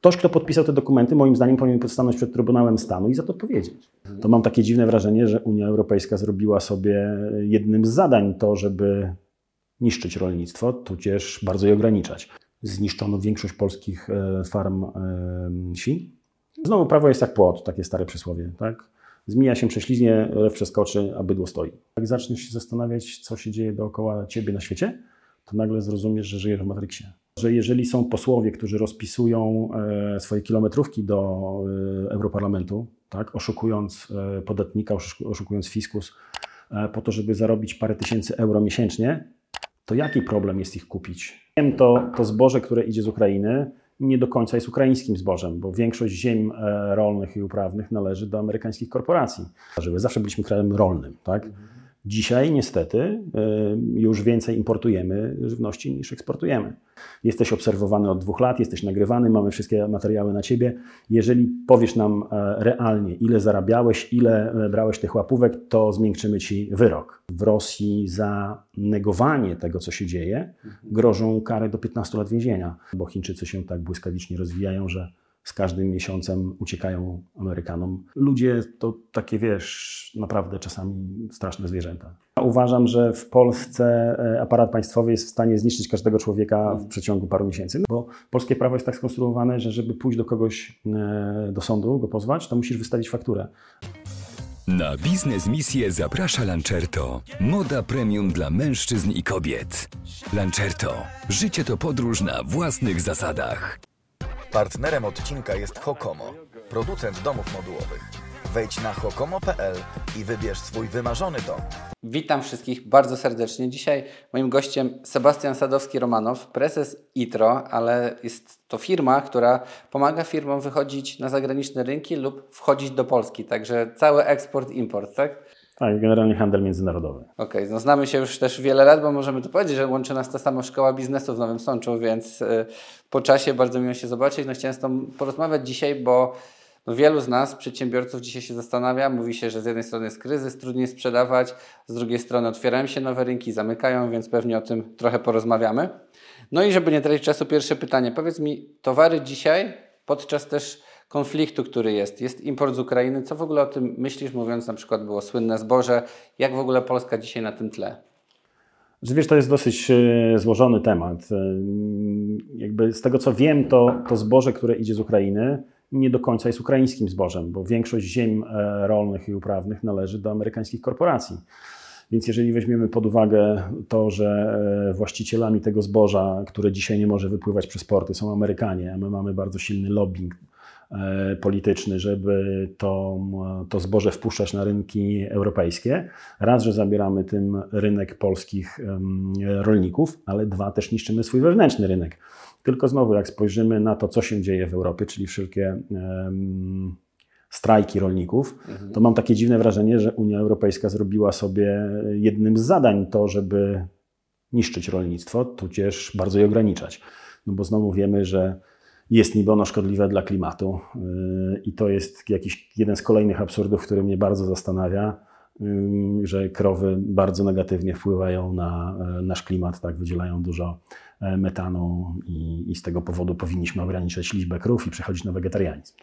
Ktoś, kto podpisał te dokumenty, moim zdaniem powinien stanąć przed Trybunałem Stanu i za to odpowiedzieć. To mam takie dziwne wrażenie, że Unia Europejska zrobiła sobie jednym z zadań to, żeby niszczyć rolnictwo, tudzież bardzo je ograniczać. Zniszczono większość polskich e, farm e, świń. Znowu prawo jest jak płot, takie stare przysłowie, tak? Zmija się prześliznie, lew przeskoczy, a bydło stoi. Jak zaczniesz się zastanawiać, co się dzieje dookoła ciebie na świecie, to nagle zrozumiesz, że żyjesz w Matrixie. Że jeżeli są posłowie, którzy rozpisują e, swoje kilometrówki do Europarlamentu, tak, oszukując podatnika, oszukując fiskus, po to, żeby zarobić parę tysięcy euro miesięcznie, to jaki problem jest ich kupić? To, to zboże, które idzie z Ukrainy, nie do końca jest ukraińskim zbożem, bo większość ziem e, rolnych i uprawnych należy do amerykańskich korporacji. Zawsze byliśmy krajem rolnym, tak? Dzisiaj niestety y, już więcej importujemy żywności niż eksportujemy. Jesteś obserwowany od dwóch lat, jesteś nagrywany, mamy wszystkie materiały na ciebie. Jeżeli powiesz nam e, realnie, ile zarabiałeś, ile e, brałeś tych łapówek, to zmiękczymy ci wyrok. W Rosji za negowanie tego, co się dzieje, grożą kary do 15 lat więzienia, bo Chińczycy się tak błyskawicznie rozwijają, że z każdym miesiącem uciekają Amerykanom. Ludzie to takie, wiesz, naprawdę czasami straszne zwierzęta. Uważam, że w Polsce e, aparat państwowy jest w stanie zniszczyć każdego człowieka w przeciągu paru miesięcy, bo polskie prawo jest tak skonstruowane, że żeby pójść do kogoś e, do sądu, go pozwać, to musisz wystawić fakturę. Na biznes misję zaprasza Lancerto. Moda premium dla mężczyzn i kobiet. Lancerto. Życie to podróż na własnych zasadach. Partnerem odcinka jest Hokomo, producent domów modułowych. Wejdź na hokomo.pl i wybierz swój wymarzony dom. Witam wszystkich bardzo serdecznie. Dzisiaj moim gościem Sebastian Sadowski-Romanow, prezes ITRO, ale jest to firma, która pomaga firmom wychodzić na zagraniczne rynki lub wchodzić do Polski. Także cały eksport, import, tak? Tak, generalnie handel międzynarodowy. Okej, okay, no znamy się już też wiele lat, bo możemy tu powiedzieć, że łączy nas ta sama szkoła biznesu w Nowym Sączu, więc y, po czasie bardzo miło się zobaczyć. No chciałem z Tobą porozmawiać dzisiaj, bo no wielu z nas, przedsiębiorców, dzisiaj się zastanawia. Mówi się, że z jednej strony jest kryzys, trudniej sprzedawać, z drugiej strony otwierają się nowe rynki, zamykają, więc pewnie o tym trochę porozmawiamy. No i żeby nie tracić czasu, pierwsze pytanie. Powiedz mi, towary dzisiaj, podczas też konfliktu, który jest. Jest import z Ukrainy. Co w ogóle o tym myślisz, mówiąc na przykład było słynne zboże? Jak w ogóle Polska dzisiaj na tym tle? Że wiesz, to jest dosyć e, złożony temat. E, jakby z tego co wiem, to, to zboże, które idzie z Ukrainy, nie do końca jest ukraińskim zbożem, bo większość ziem e, rolnych i uprawnych należy do amerykańskich korporacji. Więc jeżeli weźmiemy pod uwagę to, że właścicielami tego zboża, które dzisiaj nie może wypływać przez porty, są Amerykanie, a my mamy bardzo silny lobbying polityczny, żeby to, to zboże wpuszczać na rynki europejskie. Raz, że zabieramy tym rynek polskich rolników, ale dwa, też niszczymy swój wewnętrzny rynek. Tylko znowu, jak spojrzymy na to, co się dzieje w Europie, czyli wszelkie um, strajki rolników, mhm. to mam takie dziwne wrażenie, że Unia Europejska zrobiła sobie jednym z zadań to, żeby niszczyć rolnictwo, tudzież bardzo je ograniczać. No bo znowu wiemy, że jest niby ono szkodliwe dla klimatu. Y, I to jest jakiś jeden z kolejnych absurdów, który mnie bardzo zastanawia, y, że krowy bardzo negatywnie wpływają na e, nasz klimat, tak, wydzielają dużo e, metanu i, i z tego powodu powinniśmy ograniczać liczbę krów i przechodzić na wegetarianizm.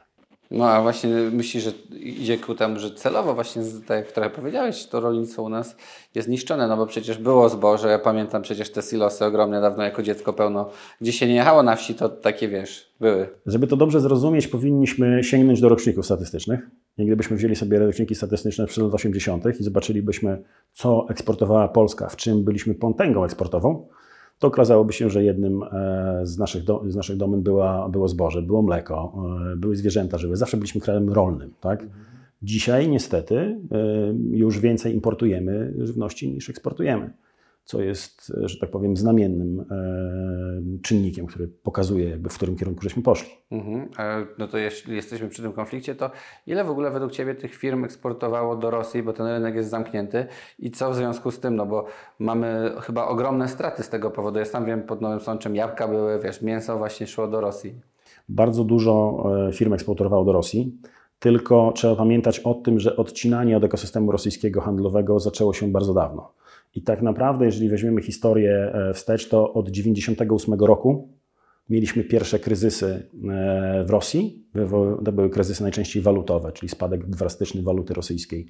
No a właśnie myślisz, że idzie ku temu, że celowo właśnie, tak jak trochę powiedziałeś, to rolnictwo u nas jest niszczone, no bo przecież było zboże, ja pamiętam przecież te silosy ogromne dawno jako dziecko pełno, gdzie się nie jechało na wsi, to takie wiesz, były. Żeby to dobrze zrozumieć, powinniśmy sięgnąć do roczników statystycznych. I gdybyśmy wzięli sobie roczniki statystyczne przed lat 80. i zobaczylibyśmy, co eksportowała Polska, w czym byliśmy potęgą eksportową, to okazałoby się, że jednym e, z naszych, do, z naszych domen była, było zboże, było mleko, e, były zwierzęta żywe. Zawsze byliśmy krajem rolnym. Tak? Dzisiaj niestety e, już więcej importujemy żywności niż eksportujemy co jest, że tak powiem, znamiennym e, czynnikiem, który pokazuje, jakby, w którym kierunku żeśmy poszli. Mhm. No to jeśli jesteśmy przy tym konflikcie, to ile w ogóle według Ciebie tych firm eksportowało do Rosji, bo ten rynek jest zamknięty i co w związku z tym, no bo mamy chyba ogromne straty z tego powodu. Ja sam wiem, pod Nowym Sączem jabłka były, wiesz, mięso właśnie szło do Rosji. Bardzo dużo e, firm eksportowało do Rosji. Tylko trzeba pamiętać o tym, że odcinanie od ekosystemu rosyjskiego handlowego zaczęło się bardzo dawno. I tak naprawdę, jeżeli weźmiemy historię e, wstecz, to od 1998 roku Mieliśmy pierwsze kryzysy e, w Rosji. To były kryzysy najczęściej walutowe, czyli spadek drastyczny waluty rosyjskiej.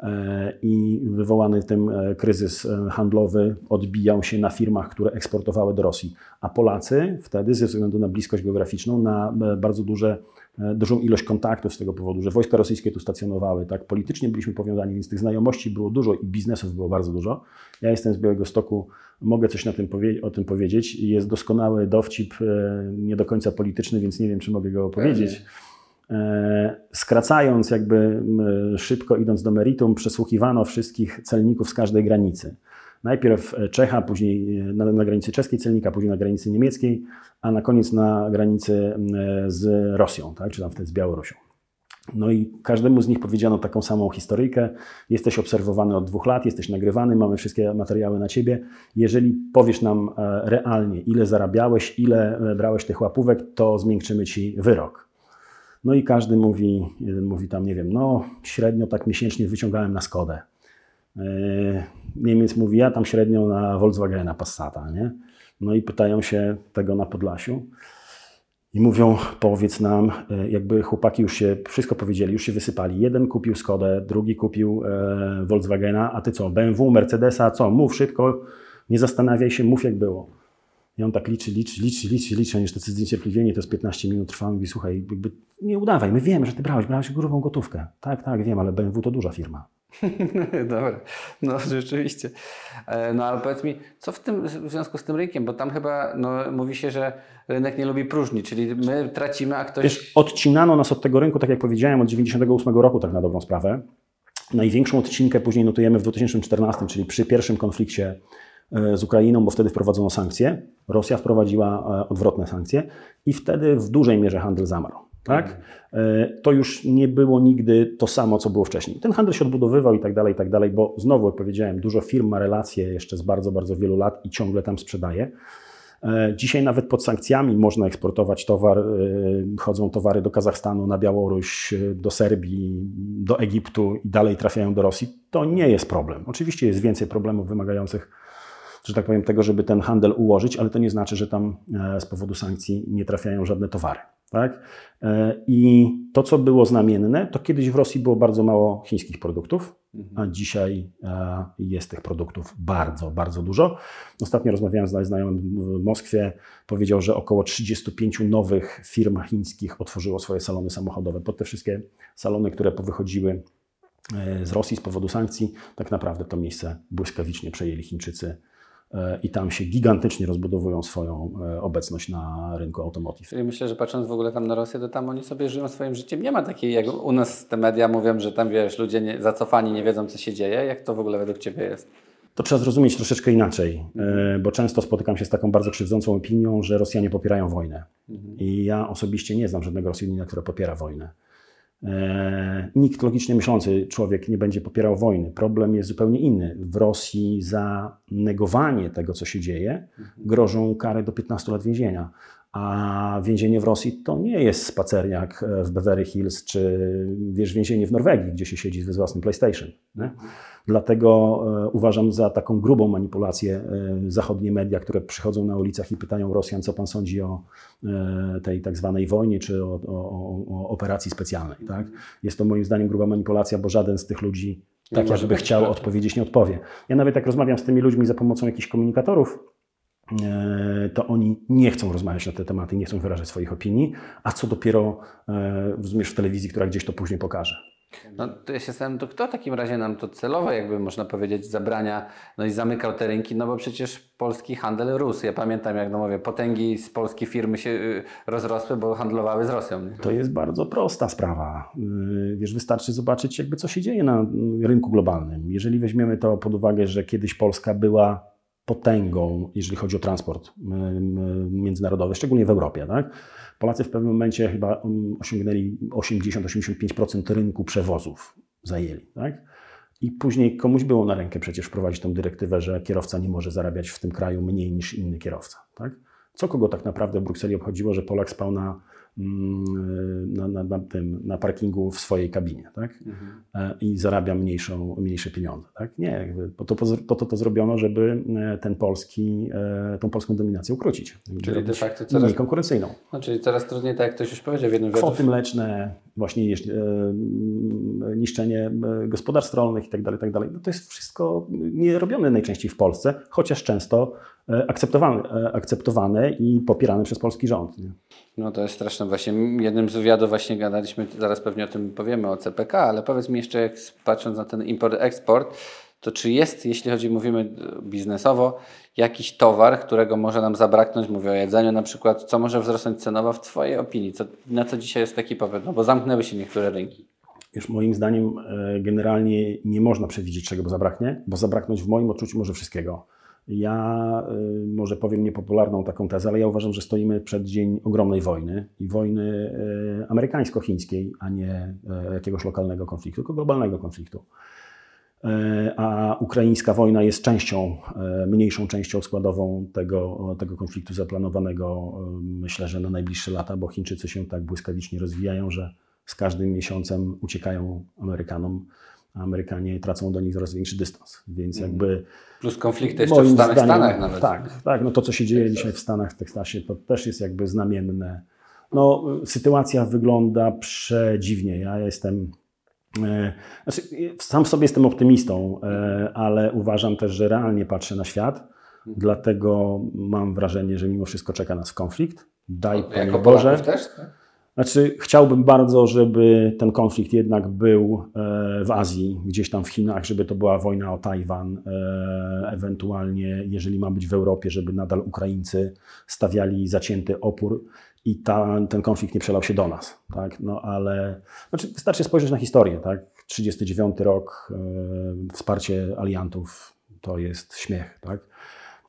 E, I wywołany tym kryzys handlowy odbijał się na firmach, które eksportowały do Rosji. A Polacy wtedy, ze względu na bliskość geograficzną, na bardzo duże dużą ilość kontaktów z tego powodu, że wojska rosyjskie tu stacjonowały. Tak? Politycznie byliśmy powiązani, więc tych znajomości było dużo i biznesów było bardzo dużo. Ja jestem z Białego Stoku, mogę coś na tym o tym powiedzieć. Jest doskonały dowcip, e, nie do końca polityczny, więc nie wiem, czy mogę go opowiedzieć. E, skracając, jakby szybko idąc do meritum, przesłuchiwano wszystkich celników z każdej granicy. Najpierw Czecha, później na, na, granicy czeskiej celnika, później na granicy niemieckiej, a na koniec na granicy z Rosją, tak, czy tam wtedy z Białorusią. No i każdemu z nich powiedziano taką samą historyjkę. Jesteś obserwowany od dwóch lat, jesteś nagrywany, mamy wszystkie materiały na ciebie. Jeżeli powiesz nam e, realnie, ile zarabiałeś, ile e, brałeś tych łapówek, to zmiękczymy ci wyrok. No i każdy mówi, jeden mówi tam, nie wiem, no średnio tak miesięcznie wyciągałem na Skodę. E, Niemiec mówi, ja tam średnio na Volkswagena Passata, nie? No i pytają się tego na Podlasiu. I mówią, powiedz nam, e, jakby chłopaki już się wszystko powiedzieli, już się wysypali. Jeden kupił Skodę, drugi kupił e, Volkswagena, a ty co, BMW, Mercedesa, co? Mów szybko, nie zastanawiaj się, mów jak było. I on tak liczy, liczy, liczy, liczy, liczy, oni tacy zniecierpliwieni, to jest 15 minut trwa, mówi, słuchaj, jakby nie udawaj, my wiemy, że ty brałeś, brałeś grubą gotówkę. Tak, tak, wiem, ale BMW to duża firma. Dobra, no rzeczywiście. E, no ale powiedz mi, co w, tym, w związku z tym rynkiem, bo tam chyba no, mówi się, że rynek nie lubi próżni, czyli my tracimy, a ktoś... Wiesz, odcinano nas od tego rynku, tak jak powiedziałem, od 98 roku, tak na dobrą sprawę. Największą odcinkę później notujemy w 2014, czyli przy pierwszym konflikcie e, z Ukrainą, bo wtedy wprowadzono sankcje. Rosja wprowadziła e, odwrotne sankcje i wtedy w dużej mierze handel zamarł. Tak? E, to już nie było nigdy to samo, co było wcześniej. Ten handel się odbudowywał i tak dalej, i tak dalej, bo znowu, jak powiedziałem, dużo firm ma relacje jeszcze z bardzo, bardzo wielu lat i ciągle tam sprzedaje. E, dzisiaj nawet pod sankcjami można eksportować towar, e, chodzą towary do Kazachstanu, na Białoruś, do Serbii, do Egiptu i dalej trafiają do Rosji. To nie jest problem. Oczywiście jest więcej problemów wymagających, że tak powiem, tego, żeby ten handel ułożyć, ale to nie znaczy, że tam z powodu sankcji nie trafiają żadne towary. Tak? E, I to, co było znamienne, to kiedyś w Rosji było bardzo mało chińskich produktów, a dzisiaj e, jest tych produktów bardzo, bardzo dużo. Ostatnio rozmawiałem z znajomym w Moskwie, powiedział, że około 35 nowych firm chińskich otworzyło swoje salony samochodowe. Pod te wszystkie salony, które powychodziły e, z Rosji z powodu sankcji, tak naprawdę to miejsce błyskawicznie przejęli Chińczycy i tam się gigantycznie rozbudowują swoją e, obecność na rynku automotive. Czyli myślę, że patrząc w ogóle tam na Rosję, to tam oni sobie żyją swoim życiem. Nie ma takiej, jak u nas te media mówią, że tam wiesz, ludzie nie, zacofani nie wiedzą, co się dzieje. Jak to w ogóle według Ciebie jest? To trzeba zrozumieć troszeczkę inaczej, e, bo często spotykam się z taką bardzo krzywdzącą opinią, że Rosjanie popierają wojnę. Mhm. I ja osobiście nie znam żadnego Rosjanina, który popiera wojnę. E, nikt logicznie myślący człowiek nie będzie popierał wojny. Problem jest zupełnie inny. W Rosji za negowanie tego, co się dzieje, grożą kary do 15 lat więzienia. A więzienie w Rosji to nie jest spacerniak w Beverly Hills, czy wiesz, więzienie w Norwegii, gdzie się siedzi z własnym PlayStation. Nie? Dlatego e, uważam za taką grubą manipulację e, zachodnie media, które przychodzą na ulicach i pytają Rosjan, co pan sądzi o e, tej tak zwanej wojnie, czy o, o, o operacji specjalnej. Tak? Jest to moim zdaniem gruba manipulacja, bo żaden z tych ludzi tak jakby chciał odpowiedzieć, nie odpowie. Ja nawet jak rozmawiam z tymi ludźmi za pomocą jakichś komunikatorów, to oni nie chcą rozmawiać na te tematy, nie chcą wyrażać swoich opinii, a co dopiero, rozumiesz, w telewizji, która gdzieś to później pokaże. No to ja się zastanawiam, to kto w takim razie nam to celowo, jakby można powiedzieć, zabrania, no i zamykał te rynki, no bo przecież polski handel rósł. Ja pamiętam, jak no mówię, potęgi z polskiej firmy się y, rozrosły, bo handlowały z Rosją. Nie? To jest bardzo prosta sprawa. Y, wiesz, wystarczy zobaczyć jakby co się dzieje na rynku globalnym. Jeżeli weźmiemy to pod uwagę, że kiedyś Polska była potęgą, jeżeli chodzi o transport międzynarodowy, szczególnie w Europie, tak? Polacy w pewnym momencie chyba mm, osiągnęli 80-85% rynku przewozów, zajęli. Tak? I później komuś było na rękę przecież wprowadzić tą dyrektywę, że kierowca nie może zarabiać w tym kraju mniej niż inny kierowca. Tak? Co kogo tak naprawdę w Brukseli obchodziło, że Polak spał na na, na, na, tym, na parkingu w swojej kabinie, tak? E, I zarabia mniejszą, mniejsze pieniądze, tak? Nie, jakby po to, po to to zrobiono, żeby e, ten polski, e, tą polską dominację ukrócić. Czyli de facto coraz- mniej konkurencyjną. No, czyli coraz trudniej, tak jak ktoś już powiedział w jednym. Kwoty mleczne, właśnie mm, niszczenie gospodarstw rolnych i tak dalej, tak dalej. No to jest wszystko nie robione najczęściej w Polsce, chociaż często akceptowane, akceptowane i popierane przez polski rząd. Nie? No to jest straszne. Właśnie jednym z wywiadów właśnie gadaliśmy, zaraz pewnie o tym powiemy, o CPK, ale powiedz mi jeszcze, jak patrząc na ten import-eksport, to czy jest, jeśli chodzi, mówimy biznesowo, jakiś towar, którego może nam zabraknąć, mówię o jedzeniu na przykład, co może wzrosnąć cenowo w Twojej opinii? Co, na co dzisiaj jest taki popyt? No bo zamknęły się niektóre rynki. Już moim zdaniem e, generalnie nie można przewidzieć, czego zabraknie, bo zabraknąć w moim odczuciu może wszystkiego. Ja e, może powiem niepopularną taką tezę, ale ja uważam, że stoimy przed dzień ogromnej wojny i wojny e, amerykańsko-chińskiej, a nie e, jakiegoś lokalnego konfliktu, tylko globalnego konfliktu. A ukraińska wojna jest częścią, mniejszą częścią składową tego, tego konfliktu zaplanowanego, myślę, że na najbliższe lata, bo Chińczycy się tak błyskawicznie rozwijają, że z każdym miesiącem uciekają Amerykanom, Amerykanie tracą do nich coraz większy dystans. Więc jakby Plus konflikty jeszcze w samych Stanach nawet. tak, tak, no to co się dzieje dzisiaj w Stanach, w Teksasie, to też jest jakby znamienne. No, sytuacja wygląda przedziwnie. Ja jestem, e, znaczy, sam w sobie jestem optymistą, e, ale uważam też, że realnie patrzę na świat, dlatego mam wrażenie, że mimo wszystko czeka nas konflikt. Daj, Panie Jako Boże. Polaków też? Tak? Znaczy, chciałbym bardzo, żeby ten konflikt jednak był e, w Azji, gdzieś tam w Chinach, żeby to była wojna o Tajwan, e, ewentualnie, jeżeli ma być w Europie, żeby nadal Ukraińcy stawiali zacięty opór i ta, ten konflikt nie przelał się do nas. Tak? No ale znaczy, wystarczy spojrzeć na historię. Tak? 39 rok, e, wsparcie aliantów to jest śmiech. Tak?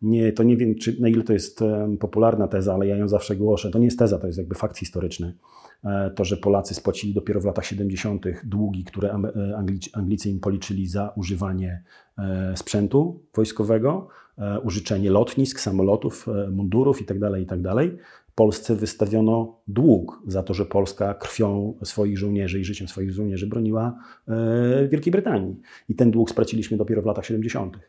Nie, to nie wiem, czy, na ile to jest popularna teza, ale ja ją zawsze głoszę. To nie jest teza, to jest jakby fakt historyczny. E, To, że Polacy spłacili dopiero w latach 70. długi, które e, Anglicy, im policzyli za używanie e, sprzętu wojskowego, użyczenie lotnisk, samolotów, mundurów itd., itd. Polsce wystawiono dług za to, że Polska krwią swoich żołnierzy i życiem swoich żołnierzy broniła Wielkiej Brytanii. I ten dług straciliśmy dopiero w latach 70.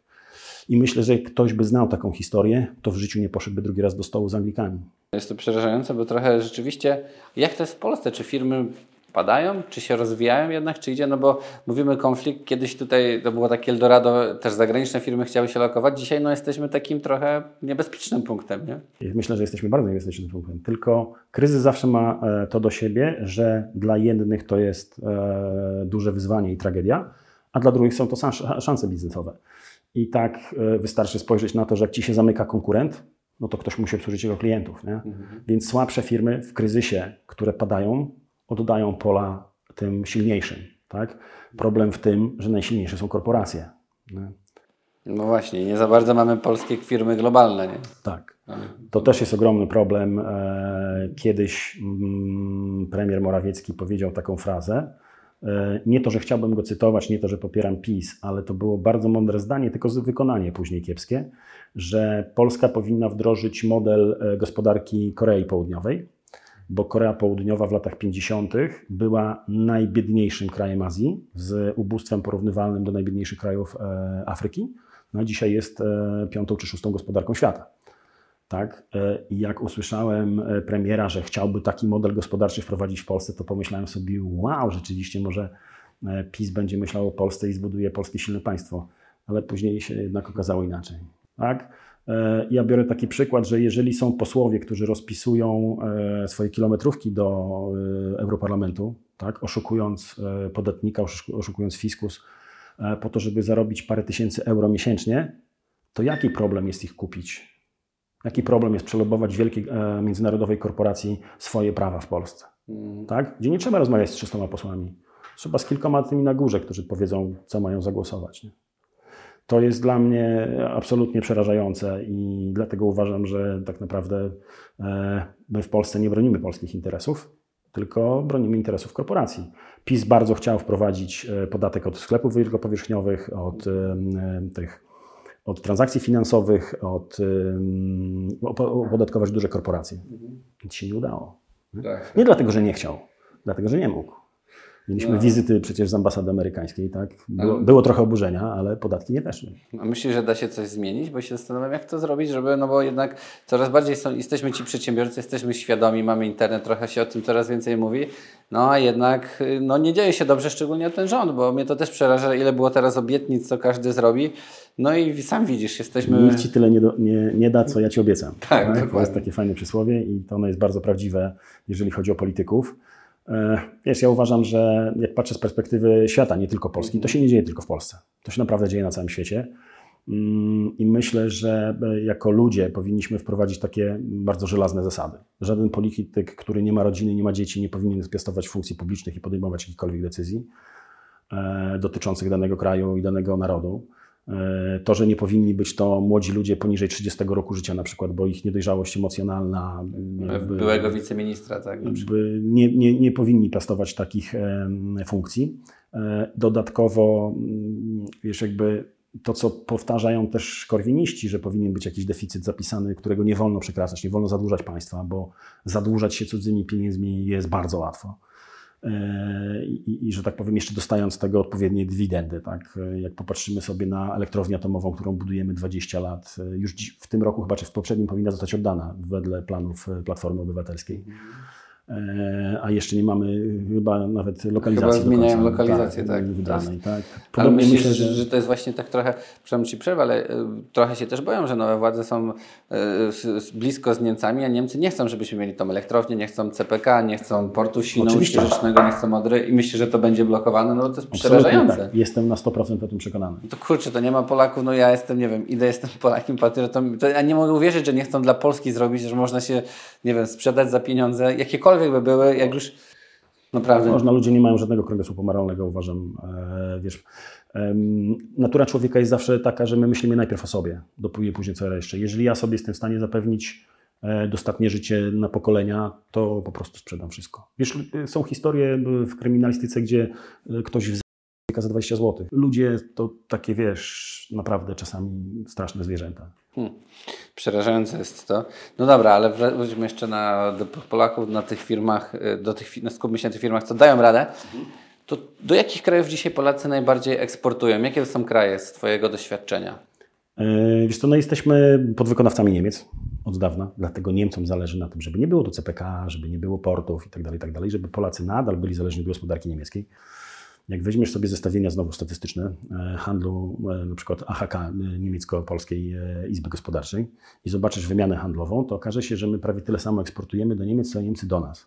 I myślę, że ktoś by znał taką historię, to w życiu nie poszedłby drugi raz do stołu z Anglikami. Jest to przerażające, bo trochę rzeczywiście, jak to jest w Polsce? Czy firmy padają, czy się rozwijają jednak, czy idzie? No bo mówimy konflikt, kiedyś tutaj to było takie Eldorado, też zagraniczne firmy chciały się lokować, dzisiaj no jesteśmy takim trochę niebezpiecznym punktem, nie? Myślę, że jesteśmy bardzo niebezpiecznym punktem. Tylko kryzys zawsze ma e, to do siebie, że dla jednych to jest e, duże wyzwanie i tragedia, a dla drugich są to szans- szanse biznesowe. I tak e, wystarczy spojrzeć na to, że jak ci się zamyka konkurent, no to ktoś musi obsłużyć jego klientów. Nie? Więc słabsze firmy w kryzysie, które padają, oddają pola tym silniejszym. Tak? Problem w tym, że najsilniejsze są korporacje. Nie? No właśnie, nie za bardzo mamy polskie firmy globalne, nie? Tak. To też jest ogromny problem. E, Kiedyś mm, premier Morawiecki powiedział taką frazę. E, Nie to, że chciałbym go cytować, nie to, że popieram PiS, ale to było bardzo mądre zdanie, tylko wykonanie później kiepskie, że Polska powinna wdrożyć model e, gospodarki Korei Południowej, bo Korea Południowa w latach 50. była najbiedniejszym krajem Azji, z ubóstwem porównywalnym do najbiedniejszych krajów e, Afryki. No, a dzisiaj jest piątą czy szóstą gospodarką świata. Tak? E, I jak usłyszałem e, premiera, że chciałby taki model gospodarczy wprowadzić w Polsce, to pomyślałem sobie, wow, rzeczywiście może e, PiS będzie myślał o Polsce i zbuduje polskie silne państwo. Ale później się jednak okazało inaczej. Tak? Ja biorę taki przykład, że jeżeli są posłowie, którzy rozpisują swoje kilometrówki do Europarlamentu, tak, oszukując podatnika, oszu- oszukując fiskus, po to, żeby zarobić parę tysięcy euro miesięcznie, to jaki problem jest ich kupić? Jaki problem jest przelobować wielkiej e, międzynarodowej korporacji swoje prawa w Polsce? Tak? Gdzie nie trzeba rozmawiać z 300 posłami. Trzeba z kilkoma tymi na górze, którzy powiedzą, co mają zagłosować. Nie? To jest dla mnie absolutnie przerażające i dlatego uważam, że tak naprawdę e, my w Polsce nie bronimy polskich interesów, tylko bronimy interesów korporacji. PiS bardzo chciał wprowadzić e, podatek od sklepów wielkopowierzchniowych, od e, tych od transakcji finansowych, od opodatkować duże korporacje. Nic się nie udało. Tak. Nie dlatego, że nie chciał, dlatego, że nie mógł. Mieliśmy No. wizyty przecież z ambasady amerykańskiej, tak? Było, było trochę oburzenia, ale podatki nie weszły. A myślisz, że da się coś zmienić? Bo się zastanawiam, jak to zrobić, żeby, no bo jednak coraz bardziej są, jesteśmy ci przedsiębiorcy, jesteśmy świadomi, mamy internet, trochę się o tym coraz więcej mówi, no a jednak y, no, nie dzieje się dobrze, szczególnie ten rząd, bo mnie to też przeraża, ile było teraz obietnic, co każdy zrobi. No i sam widzisz, jesteśmy... Nikt ci tyle nie, do, nie, nie da, co ja ci obiecam. Tak, To dokładnie. jest takie fajne przysłowie i to ono jest bardzo prawdziwe, jeżeli chodzi o polityków. E, Wiesz, ja uważam, że jak patrzę z perspektywy świata, nie tylko Polski, to się nie dzieje tylko w Polsce. To się naprawdę dzieje na całym świecie. Mm, I myślę, że e, jako ludzie powinniśmy wprowadzić takie bardzo żelazne zasady. Żaden polityk, który nie ma rodziny, nie ma dzieci, nie powinien piastować funkcji publicznych i podejmować jakichkolwiek decyzji e, dotyczących danego kraju i danego narodu. E, To, że nie powinni być to młodzi ludzie poniżej 30 roku życia na przykład, bo ich niedojrzałość emocjonalna jakby- Byłego wiceministra, tak? nie, nie, nie powinni piastować takich em, funkcji. E, Dodatkowo, mm, wiesz, jakby to, co powtarzają też korwiniści, że powinien być jakiś deficyt zapisany, którego nie wolno przekraczać, nie wolno zadłużać państwa, bo zadłużać się cudzymi pieniędzmi jest bardzo łatwo. I, I, że tak powiem, jeszcze dostając z tego odpowiednie dywidendy. Tak? Jak popatrzymy sobie na elektrownię atomową, którą budujemy 20 lat, już w tym roku chyba, czy w poprzednim powinna zostać oddana wedle planów Platformy Obywatelskiej. E, A jeszcze nie mamy chyba nawet lokalizacji. Chyba zmieniają lokalizację, tak. Wydanej, tak. Ale Podobnie myślisz, myślę, że... że to jest właśnie tak trochę, przepraszam Ci przerwę, ale y, trochę się też boją, że nowe władze są y, blisko z Niemcami, a Niemcy nie chcą, żebyśmy mieli tą elektrownię, nie chcą CPK, nie chcą portu. Świnoujścia nie chcą Odry i myślę, że to będzie blokowane, no to jest absolutnie przerażające. tak. Jestem na 100% o tym przekonany. To kurczę, to nie ma Polaków, no ja jestem, nie wiem, idę, jestem Polakiem, patriotą, to ja nie mogę uwierzyć, że nie chcą dla Polski zrobić, że można się, nie wiem, sprzedać za pieniądze, jakiekolwiek by były, jak już naprawdę... Można, ludzie nie mają żadnego kręgosłupa moralnego, uważam. E, wiesz, natura człowieka jest zawsze taka, że my myślimy najpierw o sobie, dopóki później co jeszcze. Jeżeli ja sobie jestem w stanie zapewnić e, dostatnie życie na pokolenia, to po prostu sprzedam wszystko. Wiesz, e, są historie w kryminalistyce, gdzie e, ktoś w za 20 zł. Ludzie to takie, wiesz, naprawdę czasami straszne zwierzęta. Hmm. Przerażające jest to. No dobra, ale wró- wróćmy jeszcze na, do Polaków, na tych firmach, y, do tych, no skupmy się na tych firmach, co dają radę. To do jakich krajów dzisiaj Polacy najbardziej eksportują? Jakie to są kraje z Twojego doświadczenia? E, Wiesz co, no jesteśmy podwykonawcami Niemiec od dawna, dlatego Niemcom zależy na tym, żeby nie było tu CPK, żeby nie było portów i tak dalej, i tak żeby Polacy nadal byli zależni od gospodarki niemieckiej. Jak weźmiesz sobie zestawienia znowu statystyczne e, handlu, e, na przykład AHK, e, Niemiecko-Polskiej Izby Gospodarczej i zobaczysz wymianę handlową, to okaże się, że my prawie tyle samo eksportujemy do Niemiec, co Niemcy do nas.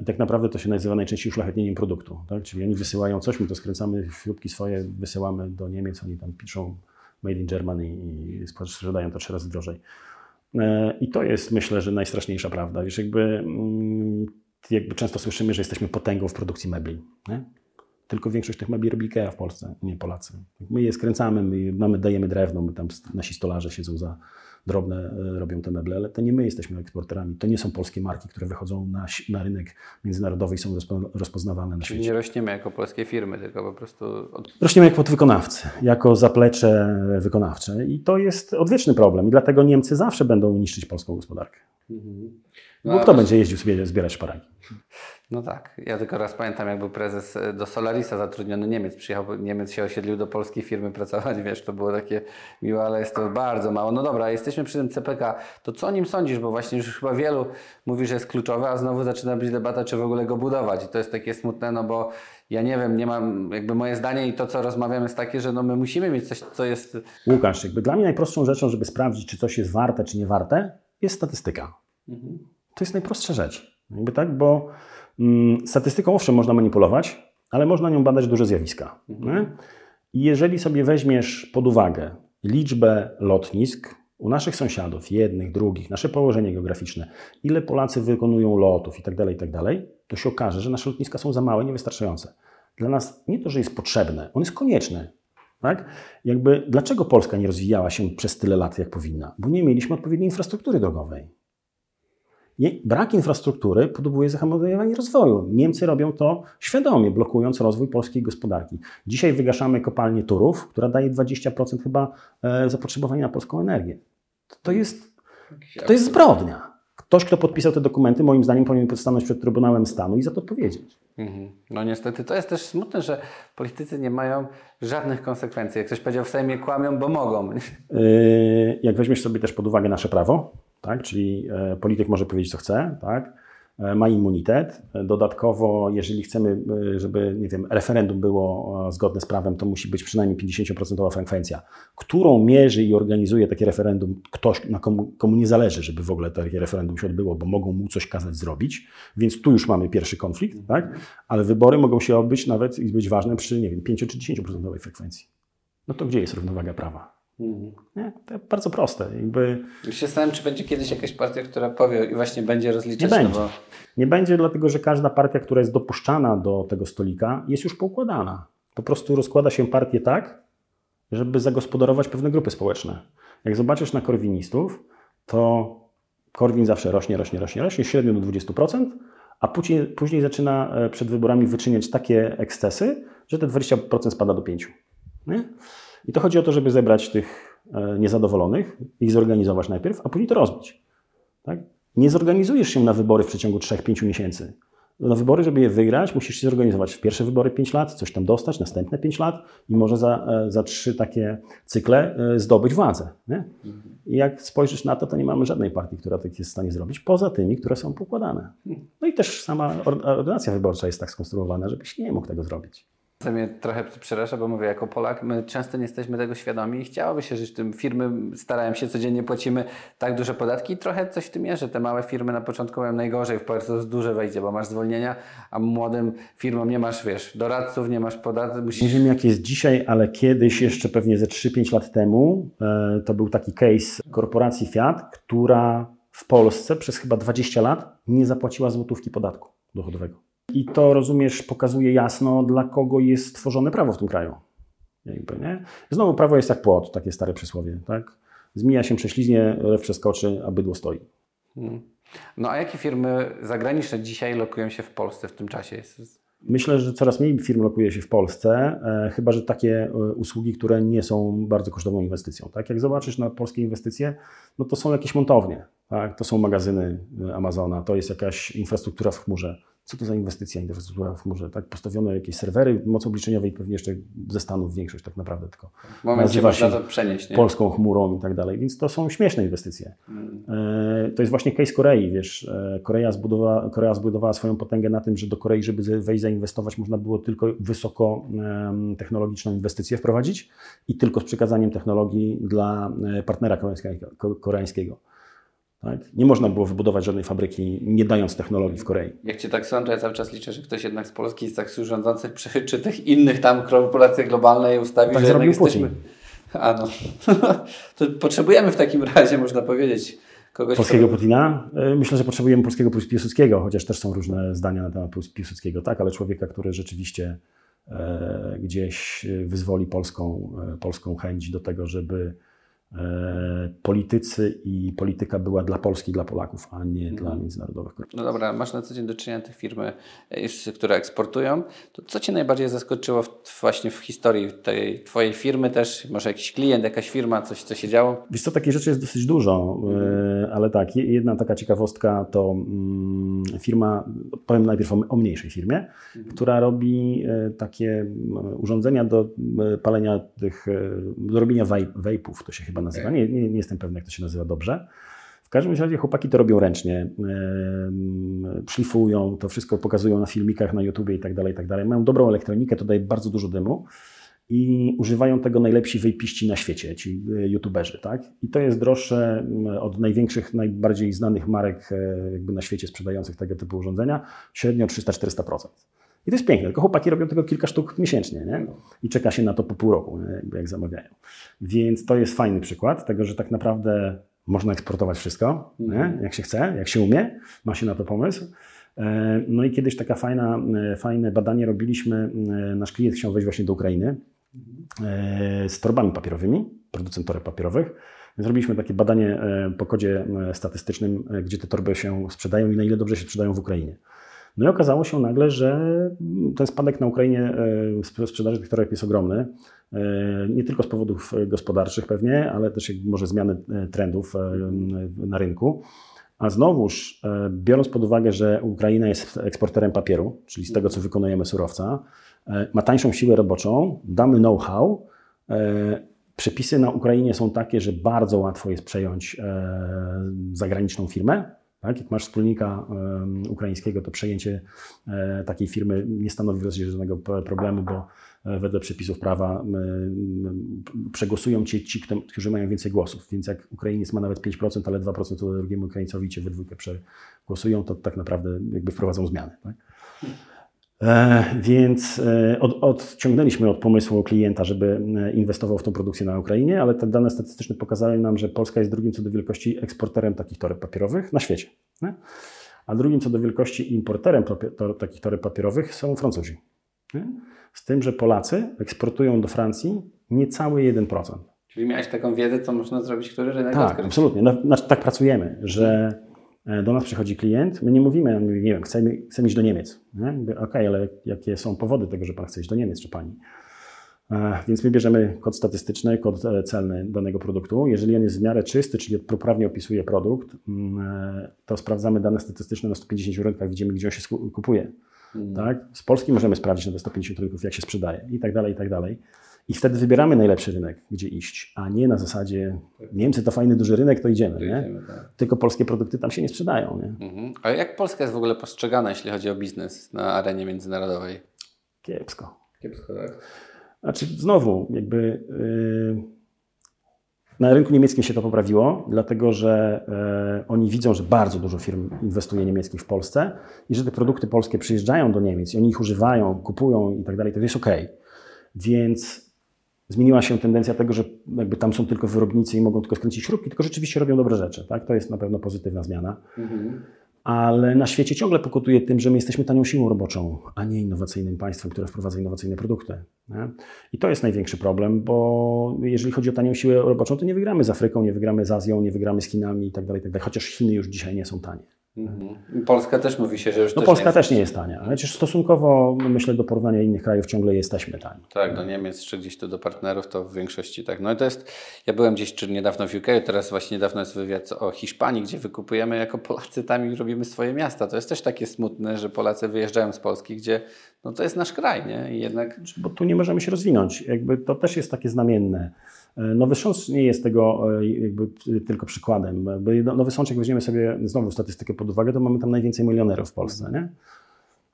I tak naprawdę to się nazywa najczęściej uszlachetnieniem produktu. Tak? Czyli oni wysyłają coś, my to skręcamy, śrubki swoje wysyłamy do Niemiec, oni tam piszą made in Germany i sprzedają to trzy razy drożej. I to jest, myślę, że najstraszniejsza prawda. Wiesz, jakby, mm, jakby często słyszymy, że jesteśmy potęgą w produkcji mebli. Nie? Tylko większość tych mebli robi IKEA w Polsce, nie Polacy. My je skręcamy, my mamy, dajemy drewno, my tam nasi stolarze siedzą za drobne, e, robią te meble, ale to nie my jesteśmy eksporterami. To nie są polskie marki, które wychodzą na, na rynek międzynarodowy i są rozpo, rozpoznawalne na Czyli świecie. nie rośniemy jako polskie firmy, tylko po prostu od... Rośniemy jak podwykonawcy, jako zaplecze wykonawcze i to jest odwieczny problem i dlatego Niemcy zawsze będą niszczyć polską gospodarkę. Bo kto będzie jeździł sobie zbierać szparagi? No tak. Ja tylko raz pamiętam, jak był prezes e, do Solarisa zatrudniony Niemiec. Przyjechał, Niemiec się osiedlił do polskiej firmy pracować, wiesz, to było takie miłe, ale jest to bardzo mało. No dobra, jesteśmy przy tym CPK. To co o nim sądzisz? Bo właśnie już chyba wielu mówi, że jest kluczowy, a znowu zaczyna być debata, czy w ogóle go budować. I to jest takie smutne, no bo ja nie wiem, nie mam, jakby moje zdanie i to, co rozmawiamy jest takie, że no my musimy mieć coś, co jest... Łukasz, jakby dla mnie najprostszą rzeczą, żeby sprawdzić, czy coś jest warte, czy nie warte, jest statystyka. To jest najprostsza rzecz. Jakby tak, bo statystyką owszem można manipulować, ale można nią badać duże zjawiska. I jeżeli sobie weźmiesz pod uwagę liczbę lotnisk u naszych sąsiadów, jednych, drugich, nasze położenie geograficzne, ile Polacy wykonują lotów i tak dalej, i tak dalej, to się okaże, że nasze lotniska są za małe, niewystarczające. Dla nas nie to, że jest potrzebne, on jest konieczny. Tak? Jakby, dlaczego Polska nie rozwijała się przez tyle lat, jak powinna? Bo nie mieliśmy odpowiedniej infrastruktury drogowej. Brak infrastruktury powoduje zahamowanie rozwoju. Niemcy robią to świadomie, blokując rozwój polskiej gospodarki. Dzisiaj wygaszamy kopalnię Turów, która daje 20% chyba e, zapotrzebowania na polską energię. To jest, to jest zbrodnia. To ktoś, kto podpisał te dokumenty, moim zdaniem powinien stanąć przed Trybunałem Stanu i za to odpowiedzieć. Mhm. No niestety to jest też smutne, że politycy nie mają żadnych konsekwencji. Jak ktoś powiedział w Sejmie kłamią, bo mogą. Yy, jak weźmiesz sobie też pod uwagę nasze prawo, tak? czyli e, polityk może powiedzieć co chce, tak? E, ma immunitet. Dodatkowo, jeżeli chcemy, e, żeby nie wiem, referendum było zgodne z prawem, to musi być przynajmniej 50% frekwencja, którą mierzy i organizuje takie referendum ktoś, na komu, komu nie zależy, żeby w ogóle takie referendum się odbyło, bo mogą mu coś kazać zrobić, więc tu już mamy pierwszy konflikt, tak? ale wybory mogą się odbyć nawet i być ważne przy, nie wiem, 5 czy 10% frekwencji. No to gdzie jest równowaga prawa? Mhm. Nie? To bardzo proste. Jakby... Już się zastanawiam, czy będzie kiedyś jakaś partia, która powie i właśnie będzie rozliczać. Nie będzie. Bo... Nie będzie, dlatego że każda partia, która jest dopuszczana do tego stolika, jest już poukładana. Po prostu rozkłada się partię tak, żeby zagospodarować pewne grupy społeczne. Jak zobaczysz na korwinistów, to Korwin zawsze rośnie, rośnie, rośnie, rośnie, średnio do 20%, a później, później zaczyna e, przed wyborami wyczyniać takie ekscesy, że te 20% spada do 5%. Nie? I to chodzi o to, żeby zebrać tych e, niezadowolonych, ich zorganizować najpierw, a później to rozbić. Tak? Nie zorganizujesz się na wybory w przeciągu 3-5 miesięcy. Na wybory, żeby je wygrać, musisz się zorganizować w pierwsze wybory 5 lat, coś tam dostać, następne 5 lat i może za, e, za 3 takie cykle e, zdobyć władzę. Nie? I jak spojrzysz na to, to nie mamy żadnej partii, która tak jest w stanie zrobić, poza tymi, które są pokładane. No i też sama ordynacja wyborcza jest tak skonstruowana, żebyś nie mógł tego zrobić. To mnie trochę przeraża, bo mówię, jako Polak my często nie jesteśmy tego świadomi i chciałoby się żyć tym. Firmy starają się, codziennie płacimy tak duże podatki i trochę coś w tym jest, że te małe firmy na początku mają najgorzej, w Polsce to duże wejście, bo masz zwolnienia, a młodym firmom nie masz, wiesz, doradców, nie masz podatków. Musisz... Nie wiem jak jest dzisiaj, ale kiedyś, jeszcze pewnie ze 3-5 lat temu, e, to był taki case korporacji Fiat, która w Polsce przez chyba 20 lat nie zapłaciła złotówki podatku dochodowego. I to, rozumiesz, pokazuje jasno, dla kogo jest stworzone prawo w tym kraju. Jakby, nie? Znowu prawo jest jak płot, takie stare przysłowie. Tak? Zmienia się prześliznie, lew przeskoczy, a bydło stoi. Hmm. No a jakie firmy zagraniczne dzisiaj lokują się w Polsce w tym czasie? Myślę, że coraz mniej firm lokuje się w Polsce, e, chyba że takie e, usługi, które nie są bardzo kosztowną inwestycją. Tak? Jak zobaczysz na polskie inwestycje, no to są jakieś montownie, tak? to są magazyny e, Amazona, to jest jakaś infrastruktura w chmurze, co to za inwestycja, infrastruktura w chmurze, tak? Postawione jakieś serwery mocy obliczeniowej, pewnie jeszcze ze Stanów większość tak naprawdę, tylko w momencie można to przenieść, nie? polską chmurą i tak dalej, więc to są śmieszne inwestycje. Hmm. E, to jest właśnie case Korei, wiesz, e, Korea zbudowała, Korea zbudowała swoją potęgę na tym, że do Korei, żeby wejść zainwestować, można było tylko wysoko technologiczną inwestycję wprowadzić i tylko z przekazaniem technologii dla e, partnera koreańskiego. Tak? Nie można było wybudować żadnej fabryki, nie dając technologii w Korei. Jak Cię tak słucham, to ja cały czas liczę, że ktoś jednak z Polski z taksów rządzących czy tych innych tam korporacji globalnej ustawi, tak że jednak jesteśmy... A no. to potrzebujemy w takim razie, można powiedzieć, kogoś... Polskiego kto... Putina? E, myślę, że potrzebujemy polskiego Piłsudskiego, chociaż też są różne zdania na temat Piłsudskiego, tak? Ale człowieka, który rzeczywiście e, gdzieś wyzwoli polską, e, polską chęć do tego, żeby E, politycy i polityka była dla Polski, dla Polaków, a nie mhm. dla międzynarodowych korporacji. No dobra, masz na co dzień do czynienia tych firmy, e, które eksportują. To co Cię najbardziej zaskoczyło w, właśnie w historii tej Twojej firmy też? Może jakiś klient, jakaś firma, coś, co się działo? Wiesz co, takich rzeczy jest dosyć dużo, mhm. ale tak, jedna taka ciekawostka to mm, firma, powiem najpierw o, o mniejszej firmie, mhm. która robi takie urządzenia do palenia tych, do robienia wejpów, to się chyba nazywa. Nie, nie, nie jestem pewny, jak to się nazywa dobrze. W każdym razie chłopaki to robią ręcznie, szlifują, to wszystko pokazują na filmikach na YouTubie i tak dalej, i tak dalej. Mają dobrą elektronikę, to daje bardzo dużo dymu i używają tego najlepsi wypiści na świecie, ci e, youtuberzy, tak? I to jest droższe od największych, najbardziej znanych marek e, jakby na świecie sprzedających tego typu urządzenia, średnio 300-400%. I to jest piękne, tylko chłopaki robią tego kilka sztuk miesięcznie nie? i czeka się na to po pół roku, nie? jak zamawiają. Więc to jest fajny przykład tego, że tak naprawdę można eksportować wszystko, nie? Mhm. jak się chce, jak się umie, ma się na to pomysł. E, no i kiedyś taka fajna, e, fajne badanie robiliśmy. E, nasz klient chciał wejść właśnie do Ukrainy z torbami papierowymi, producent toreb papierowych. Zrobiliśmy takie badanie po kodzie statystycznym, gdzie te torby się sprzedają i na ile dobrze się sprzedają w Ukrainie. No i okazało się nagle, że ten spadek na Ukrainie e, sprzedaży tych toreb jest ogromny. E, nie tylko z powodów gospodarczych pewnie, ale też może zmiany e, trendów na rynku. A znowuż, e, biorąc pod uwagę, że Ukraina jest eksporterem papieru, czyli z tego, co wykonujemy surowca, e, ma tańszą siłę roboczą, damy know-how, e, przepisy na Ukrainie są takie, że bardzo łatwo jest przejąć zagraniczną firmę. Tak? Jak masz wspólnika ukraińskiego, to przejęcie takiej firmy nie stanowi żadnego problemu, bo wedle przepisów prawa przegłosują cię ci, którzy mają więcej głosów. Więc jak Ukrainiec ma nawet 5%, ale 2% to drugiemu Ukraińcowi cię we dwójkę przegłosują, to tak naprawdę jakby wprowadzą zmiany. Tak? E, więc e, od, odciągnęliśmy od pomysłu klienta, żeby e, inwestował w tą produkcję na Ukrainie, ale te dane statystyczne pokazały nam, że Polska jest drugim co do wielkości eksporterem takich toreb papierowych na świecie. Nie? A drugim co do wielkości importerem to, takich toreb papierowych są Francuzi. Nie? Z tym, że Polacy eksportują do Francji niecały 1%. Czyli miałeś taką wiedzę, co można zrobić, który rynek Tak, odkryć. absolutnie. No, znaczy, tak pracujemy, że do nas przychodzi klient, my nie mówimy, nie wiem, chcemy, chcemy iść do Niemiec. Okej, okay, ale jakie są powody tego, że pan chce iść do Niemiec, czy pani? E, więc my bierzemy kod statystyczny, kod e, celny danego produktu. Jeżeli on jest w miarę czysty, czyli poprawnie opisuje produkt, mm, to sprawdzamy dane statystyczne na 150 rynkach, widzimy, gdzie on się kupuje. Hmm. Tak? Z Polski możemy sprawdzić na te 150 rynków, jak się sprzedaje i tak dalej, i tak dalej. I wtedy wybieramy najlepszy rynek, gdzie iść, a nie na zasadzie Niemcy to fajny, duży rynek, to idziemy. To idziemy tak. Tylko polskie produkty tam się nie sprzedają. Nie? Mhm. A jak Polska jest w ogóle postrzegana, jeśli chodzi o biznes na arenie międzynarodowej? Kiepsko. Kiepsko, tak? Znaczy, znowu, jakby. Yy na rynku niemieckim się to poprawiło, dlatego że e, oni widzą, że bardzo dużo firm inwestuje niemieckich w Polsce i że te produkty polskie przyjeżdżają do Niemiec i oni ich używają, kupują i tak dalej, to jest ok. Więc zmieniła się tendencja tego, że jakby tam są tylko wyrobnicy i mogą tylko skręcić śrubki, tylko rzeczywiście robią dobre rzeczy. Tak? To jest na pewno pozytywna zmiana. Mhm ale na świecie ciągle pokutuje tym, że my jesteśmy tanią siłą roboczą, a nie innowacyjnym państwem, które wprowadza innowacyjne produkty. Nie? I to jest największy problem, bo jeżeli chodzi o tanią siłę roboczą, to nie wygramy z Afryką, nie wygramy z Azją, nie wygramy z Chinami itd., tak itd. Tak chociaż Chiny już dzisiaj nie są tanie. Mhm. Polska też mówi się, że już no też Polska nie też nie jest tania, ale chociaż stosunkowo, myślę, do porównania innych krajów ciągle jesteśmy tani. Tak, do Niemiec czy gdzieś tu do partnerów to w większości tak. No i to jest, ja byłem gdzieś czy niedawno w UK, teraz właśnie niedawno jest wywiad o Hiszpanii, gdzie wykupujemy jako Polacy tam i robimy swoje miasta. To jest też takie smutne, że Polacy wyjeżdżają z Polski, gdzie no to jest nasz kraj, nie? I jednak... Bo tu nie możemy się rozwinąć. Jakby to też jest takie znamienne. E, Nowy Sącz nie jest tego e, jakby tylko przykładem. Nowy Sącz, jak weźmiemy sobie znowu statystykę pod uwagę, to mamy tam najwięcej milionerów w Polsce. Nie?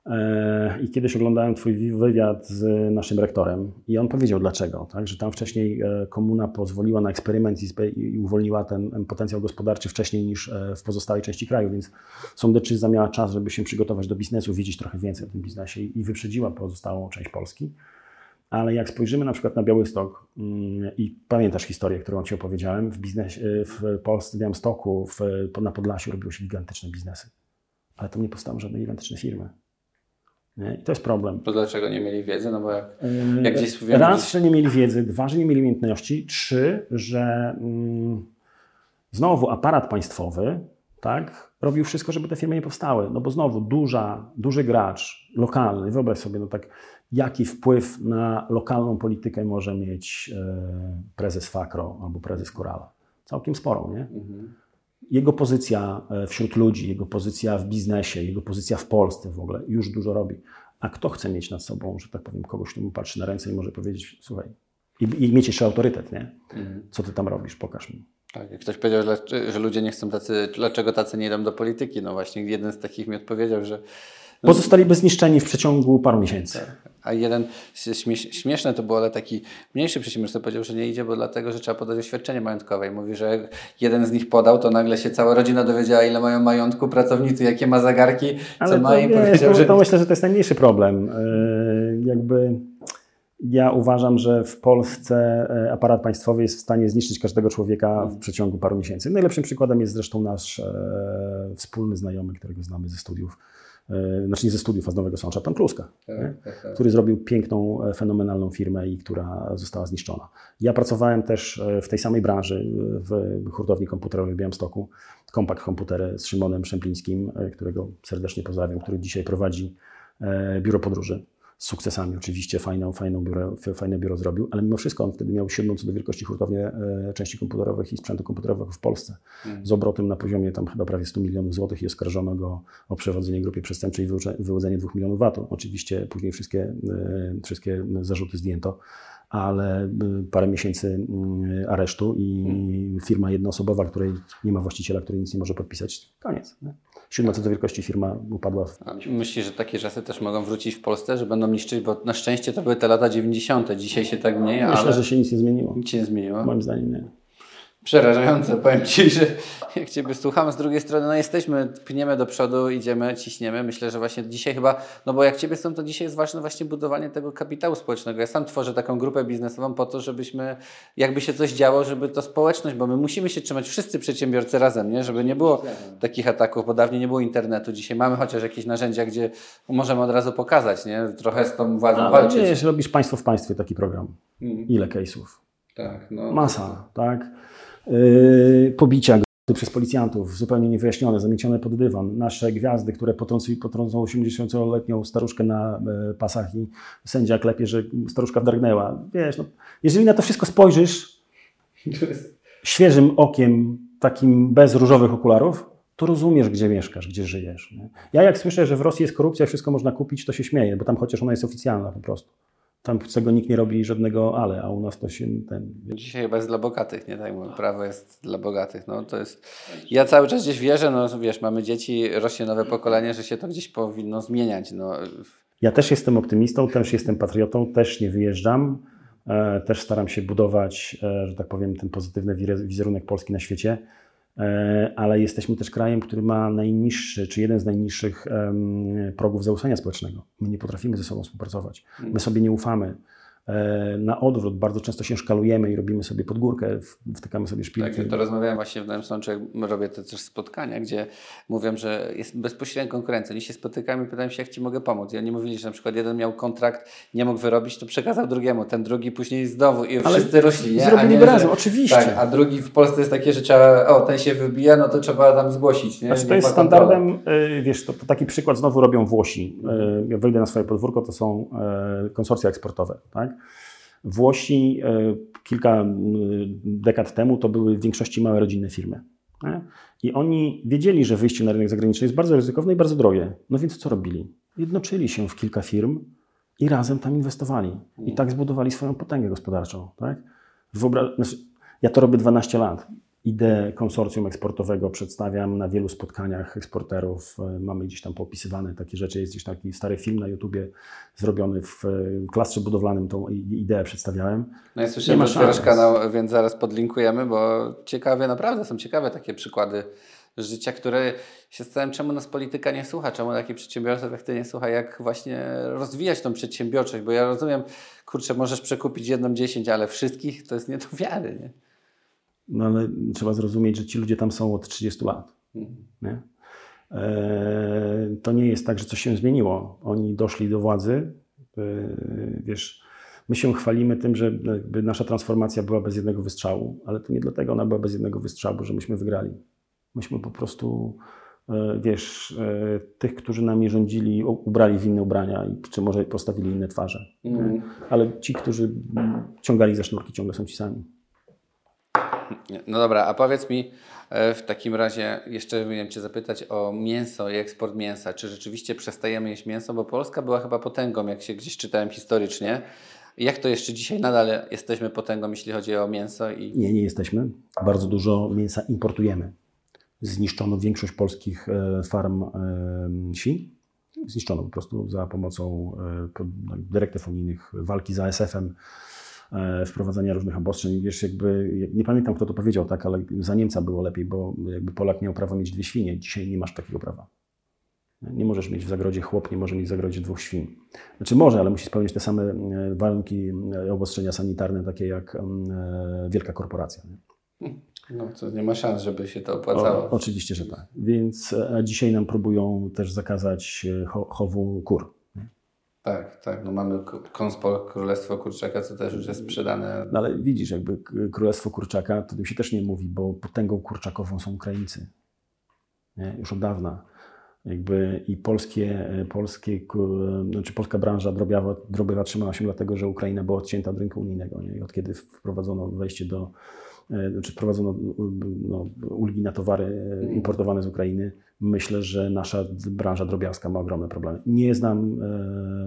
E, I kiedyś oglądałem Twój wywiad z naszym rektorem i on powiedział dlaczego, tak? że tam wcześniej komuna pozwoliła na eksperyment i uwolniła ten potencjał gospodarczy wcześniej niż w pozostałej części kraju, więc sądeczyzna miała czas, żeby się przygotować do biznesu, wiedzieć trochę więcej o tym biznesie i wyprzedziła pozostałą część Polski. Ale jak spojrzymy na przykład na Białystok mm, i pamiętasz historię, którą Ci opowiedziałem, w, biznesie, w Polsce, w Białymstoku, w, na Podlasiu robiły się gigantyczne biznesy. Ale tam nie powstały żadne gigantyczne firmy. Nie? I to jest problem. To dlaczego nie mieli wiedzy? No bo jak, yy, jak gdzieś wiem, Raz, że nie mieli wiedzy, dwa, że nie mieli umiejętności, trzy, że mm, znowu aparat państwowy tak, robił wszystko, żeby te firmy nie powstały. No bo znowu duża, duży gracz, lokalny, wyobraź sobie, no tak jaki wpływ na lokalną politykę może mieć e, prezes Fakro albo prezes Korala. Całkiem sporą, nie? Jego pozycja e, wśród ludzi, jego pozycja w biznesie, jego pozycja w Polsce w ogóle już dużo robi. A kto chce mieć nad sobą, że tak powiem, kogoś, kto mu patrzy na ręce i może powiedzieć, słuchaj, i, i mieć jeszcze autorytet, nie? Mhm. Co ty tam robisz, pokaż mi. Tak, jak ktoś powiedział, że ludzie nie chcą tacy, dlaczego tacy nie idą do polityki, no właśnie jeden z takich mi odpowiedział, że Pozostaliby zniszczeni w przeciągu paru miesięcy. Tak. A jeden śmieszne to było, ale taki mniejszy przedsiębiorca powiedział, że nie idzie, bo dlatego, że trzeba podać oświadczenie majątkowe. I mówi, że jeden z nich podał, to nagle się cała rodzina dowiedziała, ile mają majątku, pracownicy, jakie ma zegarki, ale co ma i powiedział, to, że... to myślę, że to jest najmniejszy problem. Yy, jakby ja uważam, że w Polsce e, aparat państwowy jest w stanie zniszczyć każdego człowieka w przeciągu paru miesięcy. Najlepszym przykładem jest zresztą nasz e, wspólny znajomy, którego znamy ze studiów E, znaczy nie ze studiów, a z Nowego Sącza, pan Kluska, tak, tak, tak. który zrobił piękną, e, fenomenalną firmę i która została zniszczona. Ja pracowałem też e, w tej samej branży w hurtowni komputerowej w Białymstoku, Kompakt Komputery z Szymonem Szemplińskim, którego serdecznie pozdrawiam, który dzisiaj prowadzi biuro podróży. Sukcesami oczywiście, fajną, fajną biuro, fajne biuro zrobił, ale mimo wszystko on wtedy miał siódmą co do wielkości hurtownię e, części komputerowych i sprzętu komputerowego w Polsce. Hmm. Z obrotem na poziomie tam chyba prawie 100 milionów złotych i oskarżono go o przewodzenie grupie przestępczej i wyłudzenie 2 milionów VAT-u. Oczywiście później wszystkie, e, wszystkie zarzuty zdjęto, ale e, parę miesięcy aresztu i firma jednoosobowa, której nie ma właściciela, który nic nie może podpisać, koniec. Nie? Siódma co do wielkości firma upadła w A myślisz, że takie czasy też mogą wrócić w Polsce, że będą niszczyć, bo na szczęście to były te lata 90. Dzisiaj się tak mniej, Myślę, ale że się nic nie zmieniło. nic się nie zmieniło. Moim zdaniem nie. Przerażające, powiem Ci, że jak Ciebie słucham, z drugiej strony no jesteśmy, pniemy do przodu, idziemy, ciśniemy. Myślę, że właśnie dzisiaj chyba, no bo jak Ciebie są, to dzisiaj jest ważne właśnie budowanie tego kapitału społecznego. Ja sam tworzę taką grupę biznesową po to, żebyśmy, jakby się coś działo, żeby to społeczność, bo my musimy się trzymać wszyscy przedsiębiorcy razem, nie? żeby nie było takich ataków, bo dawniej nie było internetu. Dzisiaj mamy chociaż jakieś narzędzia, gdzie możemy od razu pokazać, nie? Trochę z tą władzą Ale walczyć. wiesz, robisz państwo w państwie taki program. Mhm. Ile case'ów? Tak, no. Masa, tak? Yy, pobicia przez policjantów, zupełnie niewyjaśnione, zamiecione pod dywan. Nasze gwiazdy, które potrącą 80-letnią staruszkę na e, pasach i sędzia klepie, że staruszka wdargnęła. Wiesz, no, jeżeli na to wszystko spojrzysz świeżym okiem, takim bez różowych okularów, to rozumiesz, gdzie mieszkasz, gdzie żyjesz. Nie? Ja jak słyszę, że w Rosji jest korupcja, wszystko można kupić, to się śmieję, bo tam chociaż ona jest oficjalna po prostu. Tam z tego nikt nie robi żadnego ale, a u nas to się ten... Dzisiaj chyba jest dla bogatych, nie tak. Prawo jest dla bogatych. No, to jest... Ja cały czas gdzieś wierzę, no wiesz, mamy dzieci, rośnie nowe pokolenie, że się to gdzieś powinno zmieniać. No, Ja też jestem optymistą, też jestem patriotą, też nie wyjeżdżam, e, też staram się budować, e, że tak powiem, ten pozytywny wizerunek Polski na świecie, ale jesteśmy też krajem, który ma najniższy, czy jeden z najniższych progów zaufania społecznego. My nie potrafimy ze sobą współpracować, my sobie nie ufamy. E, Na odwrót, bardzo często się szkalujemy i robimy sobie podgórkę, w- wtykamy sobie szpilki. tak, to rozmawiałem właśnie w Nowym Sączu, jak robię te też spotkania, gdzie mówią, że jest bezpośrednia konkurencja. Oni się spotykają i pytają się, jak Ci mogę pomóc. I oni mówili, że na przykład jeden miał kontrakt, nie mógł wyrobić, to przekazał drugiemu, ten drugi później znowu i Ale wszyscy rośli. Nie? Zrobili nie, by że- razem, oczywiście. Tak, a drugi w Polsce jest takie, że trzeba, o, ten się wybija, no to trzeba tam zgłosić. Nie? Znaczy, to jest standardem, y, wiesz, to, to taki przykład znowu robią Włosi. Y, Jak wejdę na swoje podwórko, to są konsorcja eksportowe. Tak? Włosi y, kilka dekad temu to były w większości małe rodzinne firmy. Nie? I oni wiedzieli, że wyjście na rynek zagraniczny jest bardzo ryzykowne i bardzo drogie. No więc co robili? Jednoczyli się w kilka firm i razem tam inwestowali. I tak zbudowali swoją potęgę gospodarczą. Tak? Wyobra- znaczy, ja to robię 12 lat. Ideę konsorcjum eksportowego przedstawiam na wielu spotkaniach eksporterów. E, Mamy gdzieś tam poopisywane takie rzeczy. Jest gdzieś taki stary film na YouTubie zrobiony w e, klastrze budowlanym. Tą i- ideę przedstawiałem. No Nie słyszałem, że otwierasz kanał, więc zaraz podlinkujemy, bo ciekawe, naprawdę są ciekawe takie przykłady życia, które się zastanawiam, czemu nas polityka nie słucha, czemu takich przedsiębiorców jak Ty nie słucha, jak właśnie rozwijać tą przedsiębiorczość, bo ja rozumiem, kurczę, możesz przekupić jedną dziesięć, ale wszystkich to jest nie do wiary, nie? No ale trzeba zrozumieć, że ci ludzie tam są od 30 lat. Nie? E, To nie jest tak, że coś się zmieniło. Oni doszli do władzy. e, Wiesz, my się chwalimy tym, że nasza transformacja była bez jednego wystrzału, ale to nie dlatego ona była bez jednego wystrzału, że myśmy wygrali. Myśmy po prostu, e, wiesz, tych, którzy nami rządzili, ubrali w inne ubrania, i czy może postawili inne twarze. nie? Ale ci, którzy ciągali za sznurki, ciągle są ci sami. No dobra, a powiedz mi e, w takim razie, jeszcze miałem Cię zapytać o mięso i eksport mięsa. Czy rzeczywiście przestajemy jeść mięso? Bo Polska była chyba potęgą, jak się gdzieś czytałem historycznie. Jak to jeszcze dzisiaj nadal jesteśmy potęgą, jeśli chodzi o mięso? I... Nie, nie jesteśmy. Bardzo dużo mięsa importujemy. Zniszczono większość polskich e, farm e, świń. Zniszczono po prostu za pomocą e, po- no, dyrektyw unijnych, walki z ASF-em, e, wprowadzania różnych obostrzeń. Wiesz, jakby, nie pamiętam kto to powiedział, tak, ale za Niemca było lepiej, bo jakby Polak miał prawo mieć dwie świnie. Dzisiaj nie masz takiego prawa. Nie możesz mieć w zagrodzie chłop, nie może mieć w zagrodzie dwóch świń. Znaczy może, ale musi spełniać te same e, warunki e, obostrzenia sanitarne, takie jak mm, wielka korporacja. Nie? No to nie ma szans, żeby się to opłacało. O, oczywiście, że tak. Więc dzisiaj nam próbują też zakazać cho, chowu kur. Tak, tak. No mamy Konspol, Królestwo Kurczaka, co też już jest sprzedane. No ale widzisz, jakby Królestwo Kurczaka, to tym się też nie mówi, bo potęgą kurczakową są Ukraińcy. Nie? Już od dawna. Jakby I polskie, polskie, znaczy polska branża drobiowa, drobiowa trzymała się dlatego, że Ukraina była odcięta od rynku unijnego. Nie? I od kiedy wprowadzono wejście do, znaczy wprowadzono no, ulgi na towary importowane z Ukrainy, myślę, że nasza branża drobiarska ma ogromne problemy. Nie znam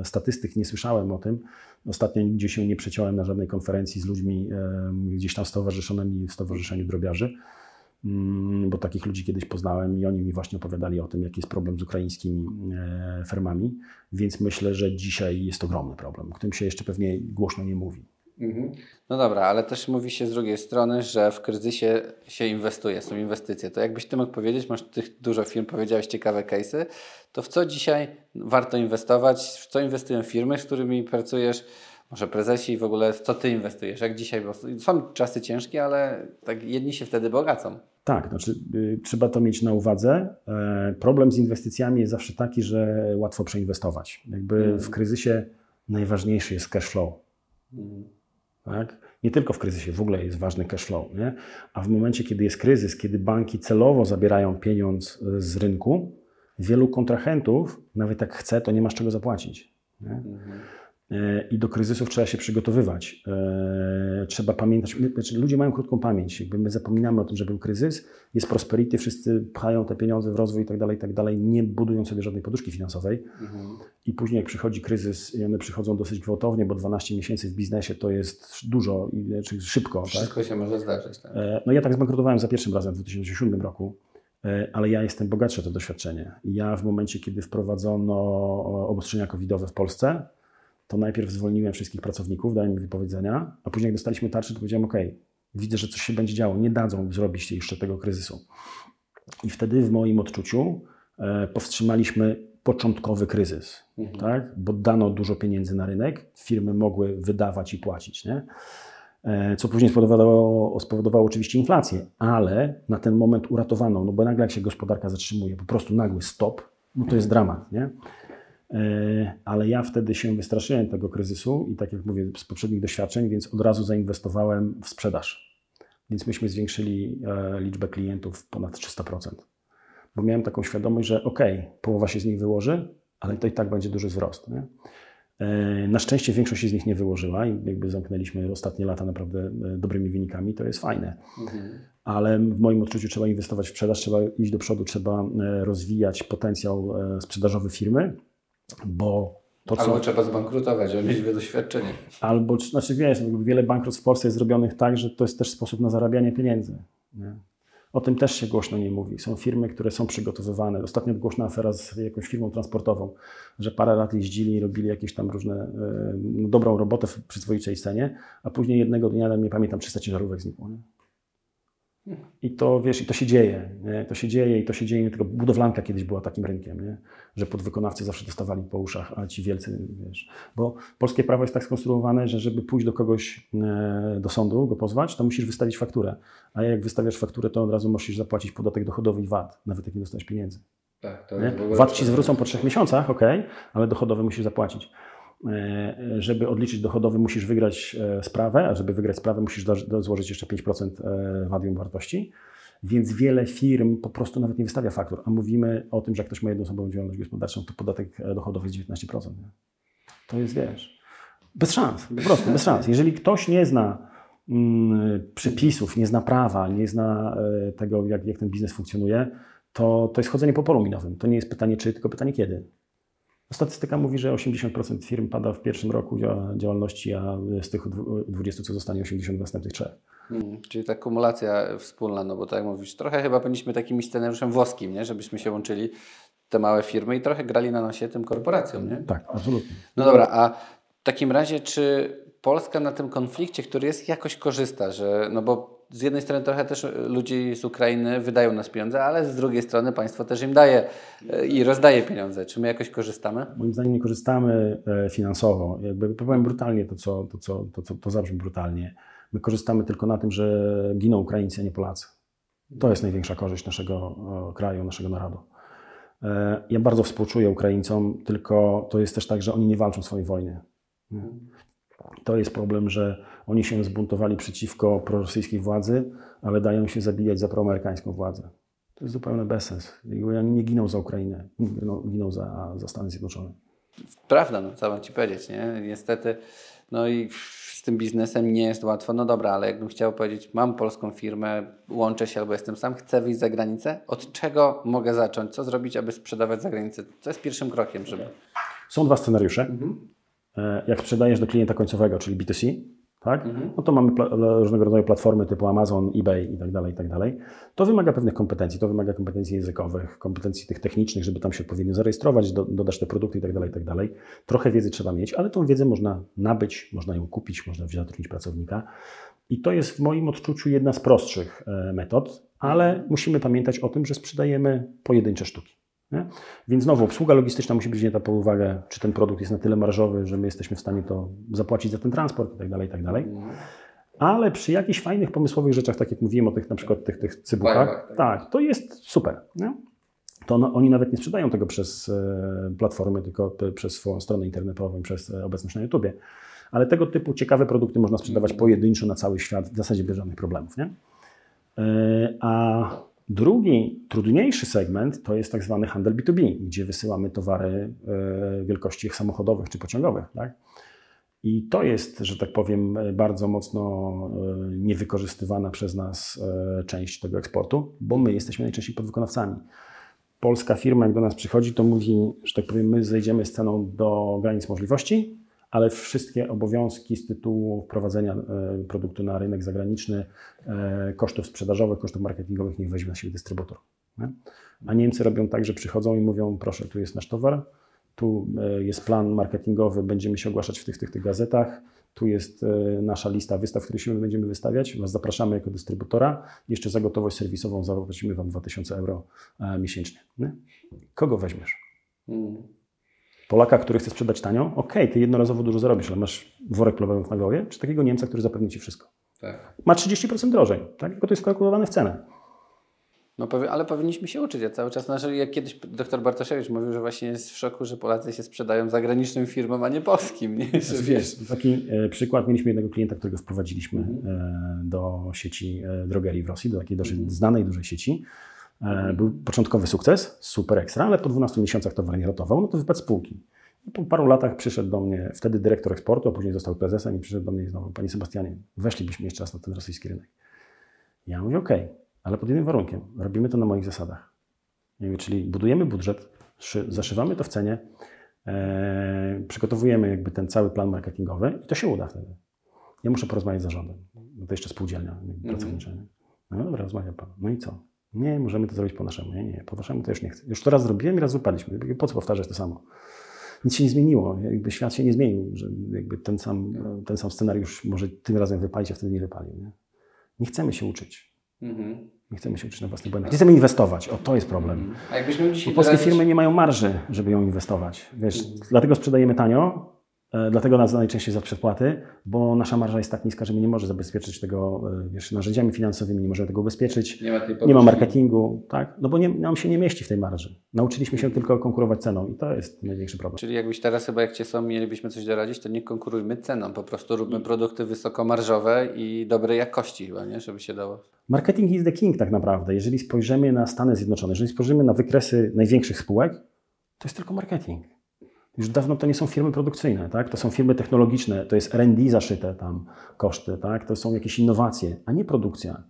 e, statystyk, nie słyszałem o tym. Ostatnio nigdzie się nie przeciąłem na żadnej konferencji z ludźmi e, gdzieś tam stowarzyszonymi w Stowarzyszeniu Drobiarzy, mm, bo takich ludzi kiedyś poznałem i oni mi właśnie opowiadali o tym, jaki jest problem z ukraińskimi e, fermami, więc myślę, że dzisiaj jest ogromny problem, o którym się jeszcze pewnie głośno nie mówi. Mhm. No dobra, ale też mówi się z drugiej strony, że w kryzysie się inwestuje, są inwestycje. To jakbyś ty mógł powiedzieć, masz tych dużo firm, powiedziałeś ciekawe case'y, to w co dzisiaj warto inwestować, w co inwestują firmy, z którymi pracujesz, może prezesi i w ogóle w co ty inwestujesz, jak dzisiaj, bo są czasy ciężkie, ale tak jedni się wtedy bogacą. Tak, znaczy y, trzeba to mieć na uwadze. E, problem z inwestycjami jest zawsze taki, że łatwo przeinwestować. Jakby mm. w kryzysie najważniejszy jest cash flow. Mm. Tak? Nie tylko w kryzysie, w ogóle jest ważny cash flow. Nie? A w momencie, kiedy jest kryzys, kiedy banki celowo zabierają pieniądz e, z rynku, wielu kontrahentów, nawet jak chce, to nie ma z czego zapłacić. Mhm. E, I do kryzysów trzeba się przygotowywać. E, trzeba pamiętać, znaczy ludzie mają krótką pamięć. Jakby my zapominamy o tym, że był kryzys, jest prosperity, wszyscy pchają te pieniądze w rozwój i tak dalej, i tak dalej, nie budują sobie żadnej poduszki finansowej. Mhm. I później jak przychodzi kryzys i one przychodzą dosyć gwałtownie, bo 12 miesięcy w biznesie to jest dużo i znaczy szybko. Tak? Wszystko tak? się może zdarzyć. Tak? E, no ja tak zbankrutowałem za pierwszym razem w 2007 roku ale ja jestem bogatszy o to doświadczenie. Ja w momencie, kiedy wprowadzono obostrzenia covidowe w Polsce, to najpierw zwolniłem wszystkich pracowników, dałem im wypowiedzenia, a później jak dostaliśmy tarczę, to powiedziałem, ok, widzę, że coś się będzie działo, nie dadzą zrobić jeszcze tego kryzysu. I wtedy w moim odczuciu e, powstrzymaliśmy początkowy kryzys, mhm. tak? bo dano dużo pieniędzy na rynek, firmy mogły wydawać i płacić. Nie? E, co później spowodowało, spowodowało oczywiście inflację, ale na ten moment uratowano, no bo nagle jak się gospodarka zatrzymuje, po prostu nagły stop, no to jest dramat. Nie? E, ale ja wtedy się wystraszyłem tego kryzysu i tak jak mówię z poprzednich doświadczeń, więc od razu zainwestowałem w sprzedaż. Więc myśmy zwiększyli e, liczbę klientów ponad 300%. Bo miałem taką świadomość, że ok, połowa się z nich wyłoży, ale to i tak będzie duży wzrost. Nie? E, na szczęście większość się z nich nie wyłożyła i jakby zamknęliśmy ostatnie lata naprawdę dobrymi wynikami, to jest fajne. Mhm. Ale w moim odczuciu trzeba inwestować w sprzedaż, trzeba iść do przodu, trzeba rozwijać potencjał sprzedażowy firmy bo to, Albo trzeba zbankrutować, żeby mieć doświadczenie. Albo, znaczy wiesz, wiele bankructw w Polsce jest zrobionych tak, że to jest też sposób na zarabianie pieniędzy. Nie? O tym też się głośno nie mówi. Są firmy, które są przygotowywane. Ostatnio głośna afera z jakąś firmą transportową, że parę lat jeździli i robili jakieś tam różne, e, no, dobrą robotę w przyzwoitej cenie, a później jednego dnia, nie pamiętam, 300 ciężarówek znikło. Nie? I to, wiesz, i to się dzieje, nie? to się dzieje i to się dzieje nie tylko, budowlanka kiedyś była takim rynkiem, nie? że podwykonawcy zawsze dostawali po uszach, a ci wielcy, wiesz, bo polskie prawo jest tak skonstruowane, że żeby pójść do kogoś e, do sądu, go pozwać, to musisz wystawić fakturę, a jak wystawiasz fakturę, to od razu musisz zapłacić podatek dochodowy i VAT, nawet jak nie dostaniesz pieniędzy. Tak, to VAT ci zwrócą po trzech miesiącach, ok, ale dochodowy musisz zapłacić. E, żeby odliczyć dochodowy, musisz wygrać e, sprawę, a żeby wygrać sprawę, musisz złożyć jeszcze 5% e, wadium wartości. Więc wiele firm po prostu nawet nie wystawia faktur, a mówimy o tym, że jak ktoś ma jednoosobową działalność gospodarczą, to podatek dochodowy jest 19%. Nie? To jest, wiesz, bez szans, po prostu bez szans. Jeżeli ktoś nie zna mm, przepisów, nie zna prawa, nie zna tego, jak, jak ten biznes funkcjonuje, to, to jest chodzenie po polu minowym. To nie jest pytanie czy, tylko pytanie kiedy. Statystyka mówi, że 80% firm pada w pierwszym roku działalności, a z tych 20 co zostanie 80 w następnych trzech. Hmm, czyli ta kumulacja wspólna, no bo tak jak mówisz, trochę chyba powinniśmy takim scenariuszem włoskim, nie? żebyśmy się łączyli te małe firmy i trochę grali na nosie tym korporacjom. Nie? Tak, absolutnie. No dobra, a w takim razie czy Polska na tym konflikcie, który jest, jakoś korzysta, że, no bo z jednej strony trochę też ludzi z Ukrainy wydają nas pieniądze, ale z drugiej strony państwo też im daje e, i rozdaje pieniądze. Czy my jakoś korzystamy? Moim zdaniem nie korzystamy e, finansowo. Jakby powiem brutalnie to, co, to, co, to, co, to zabrzmi brutalnie. My korzystamy tylko na tym, że giną Ukraińcy, a nie Polacy. To jest największa korzyść naszego e, kraju, naszego narodu. Ja bardzo współczuję Ukraińcom, tylko to jest też tak, że oni nie walczą swojej wojny. To jest problem, że oni się zbuntowali przeciwko prorosyjskiej władzy, ale dają się zabijać za proamerykańską władzę. jest zupełny bezsens. Oni nie giną za Ukrainę, giną, giną za, za Stany Zjednoczone. Prawda, no co mam Ci powiedzieć, nie? Niestety, no i z tym biznesem nie jest łatwo. No dobra, ale jakbym chciał powiedzieć, mam polską firmę, łączę się albo jestem sam, chcę wyjść za granicę, od czego mogę zacząć? Co zrobić, aby sprzedawać za granicę? Co jest pierwszym krokiem, żeby... Są dwa scenariusze. E, Jak sprzedajesz do klienta końcowego, czyli B2C, tak? no to mamy różnego rodzaju platformy typu Amazon, eBay i tak dalej, i tak dalej. To wymaga pewnych kompetencji, to wymaga kompetencji językowych, kompetencji tych technicznych, żeby tam się odpowiednio zarejestrować, do, dodać te produkty i tak dalej, i tak dalej. Trochę wiedzy trzeba mieć, ale tą wiedzę można nabyć, można ją kupić, można wziąć zatrudnić pracownika. I to jest w moim odczuciu jedna z prostszych e, metod, ale musimy pamiętać o tym, że sprzedajemy pojedyncze sztuki. Nie? Więc znowu obsługa logistyczna musi być wzięta pod uwagę, czy ten produkt jest na tyle marżowy, że my jesteśmy w stanie to zapłacić za ten transport i tak dalej, i tak dalej. Ale przy jakichś fajnych, pomysłowych rzeczach, tak jak mówiłem o tych na przykład tych, tych cybuchach, Fajwach, tak, to jest super. Nie? To no, oni nawet nie sprzedają tego przez e, platformy, tylko przez swoją stronę internetową, przez e, obecność na YouTubie. Ale tego typu ciekawe produkty można sprzedawać pojedynczo na cały świat, w zasadzie bez żadnych problemów. Nie? E, A drugi, trudniejszy segment to jest tak zwany handel B2B, gdzie wysyłamy towary e, wielkości samochodowych czy pociągowych. Tak? I to jest, że tak powiem, bardzo mocno e, niewykorzystywana przez nas e, część tego eksportu, bo my jesteśmy najczęściej podwykonawcami. Polska firma, jak do nas przychodzi, to mówi, że tak powiem, my zejdziemy z ceną do granic możliwości, ale wszystkie obowiązki z tytułu wprowadzenia e, produktu na rynek zagraniczny, e, kosztów sprzedażowych, kosztów marketingowych niech weźmie na siebie dystrybutor. Nie? A Niemcy robią tak, że przychodzą i mówią, proszę, tu jest nasz towar, tu e, jest plan marketingowy, będziemy się ogłaszać w tych, tych, tych gazetach, tu jest nasza lista wystaw, które się będziemy wystawiać, Was zapraszamy jako dystrybutora, jeszcze za gotowość serwisową zapłacimy Wam 2000 euro miesięcznie. Nie? Kogo weźmiesz? Mm. Polaka, który chce sprzedać tanio, okej, ty jednorazowo dużo zarobisz, ale masz worek problemów na głowie, czy takiego Niemca, który zapewni Ci wszystko? Tak. Ma 30% drożej, tak? Tylko to jest kalkulowane w cenę. No, ale powinniśmy się uczyć. Ja cały czas, znaczy, jak kiedyś dr Bartoszewicz mówił, że właśnie jest w szoku, że Polacy się sprzedają zagranicznym firmom, a nie polskim. Nie? Że Wiesz, taki e, przykład, mieliśmy jednego klienta, którego wprowadziliśmy e, do sieci e, drogerii w Rosji, do takiej dosyć znanej, dużej sieci. E, Był początkowy sukces, super ekstra, ale po 12 miesiącach towar nie rotował, no to wypadł spółki. I po paru latach przyszedł do mnie wtedy dyrektor eksportu, a później został prezesem i przyszedł do mnie znowu, Panie Sebastianie, weszlibyśmy jeszcze raz na ten rosyjski rynek. Ja mówię, okej, ale pod jednym warunkiem, robimy to na moich zasadach. Ja mówię, czyli budujemy budżet, szy- zaszywamy to w cenie, e, przygotowujemy jakby ten cały plan marketingowy i to się uda wtedy. Ja muszę porozmawiać z zarządem, bo to jeszcze spółdzielnia jakby pracownicza. Nie? No dobra, rozmawia pan. No i co? Nie, możemy to zrobić po naszemu. Nie, nie, po waszemu to już nie chcę. Już to raz zrobiłem i raz wypaliśmy. Jakby Po co powtarzać to samo? Nic się nie zmieniło. Jakby świat się nie zmienił, że jakby ten sam, ten sam scenariusz może tym razem wypalić, a wtedy nie wypalił. Nie, nie chcemy się uczyć. Mhm. Nie chcemy się uczyć na własnych błędach. Nie chcemy inwestować. O, to jest problem. A jakbyśmy Bo dzisiaj polskie doradzić- firmy nie mają marży, żeby ją inwestować. Wiesz, dlatego sprzedajemy tanio, dlatego nas najczęściej za przedpłaty, bo nasza marża jest tak niska, że my nie możemy zabezpieczyć tego e, wiesz, narzędziami finansowymi, nie możemy tego ubezpieczyć. Nie ma Nie ma marketingu, tak? No bo nie, nam się nie mieści w tej marży. Nauczyliśmy się tylko konkurować ceną i to jest największy problem. Czyli jakbyś teraz chyba, jak Cię są, mielibyśmy coś doradzić, to nie konkurujmy ceną, po prostu róbmy produkty wysokomarżowe i dobrej jakości chyba, nie? Żeby się dało. Marketing is the king tak naprawdę. Jeżeli spojrzymy na Stany Zjednoczone, jeżeli spojrzymy na wykresy największych spółek, to jest tylko marketing. Już dawno to nie są firmy produkcyjne, tak? to są firmy technologiczne, to jest R&D zaszyte tam koszty, tak? to są jakieś innowacje, a nie produkcja.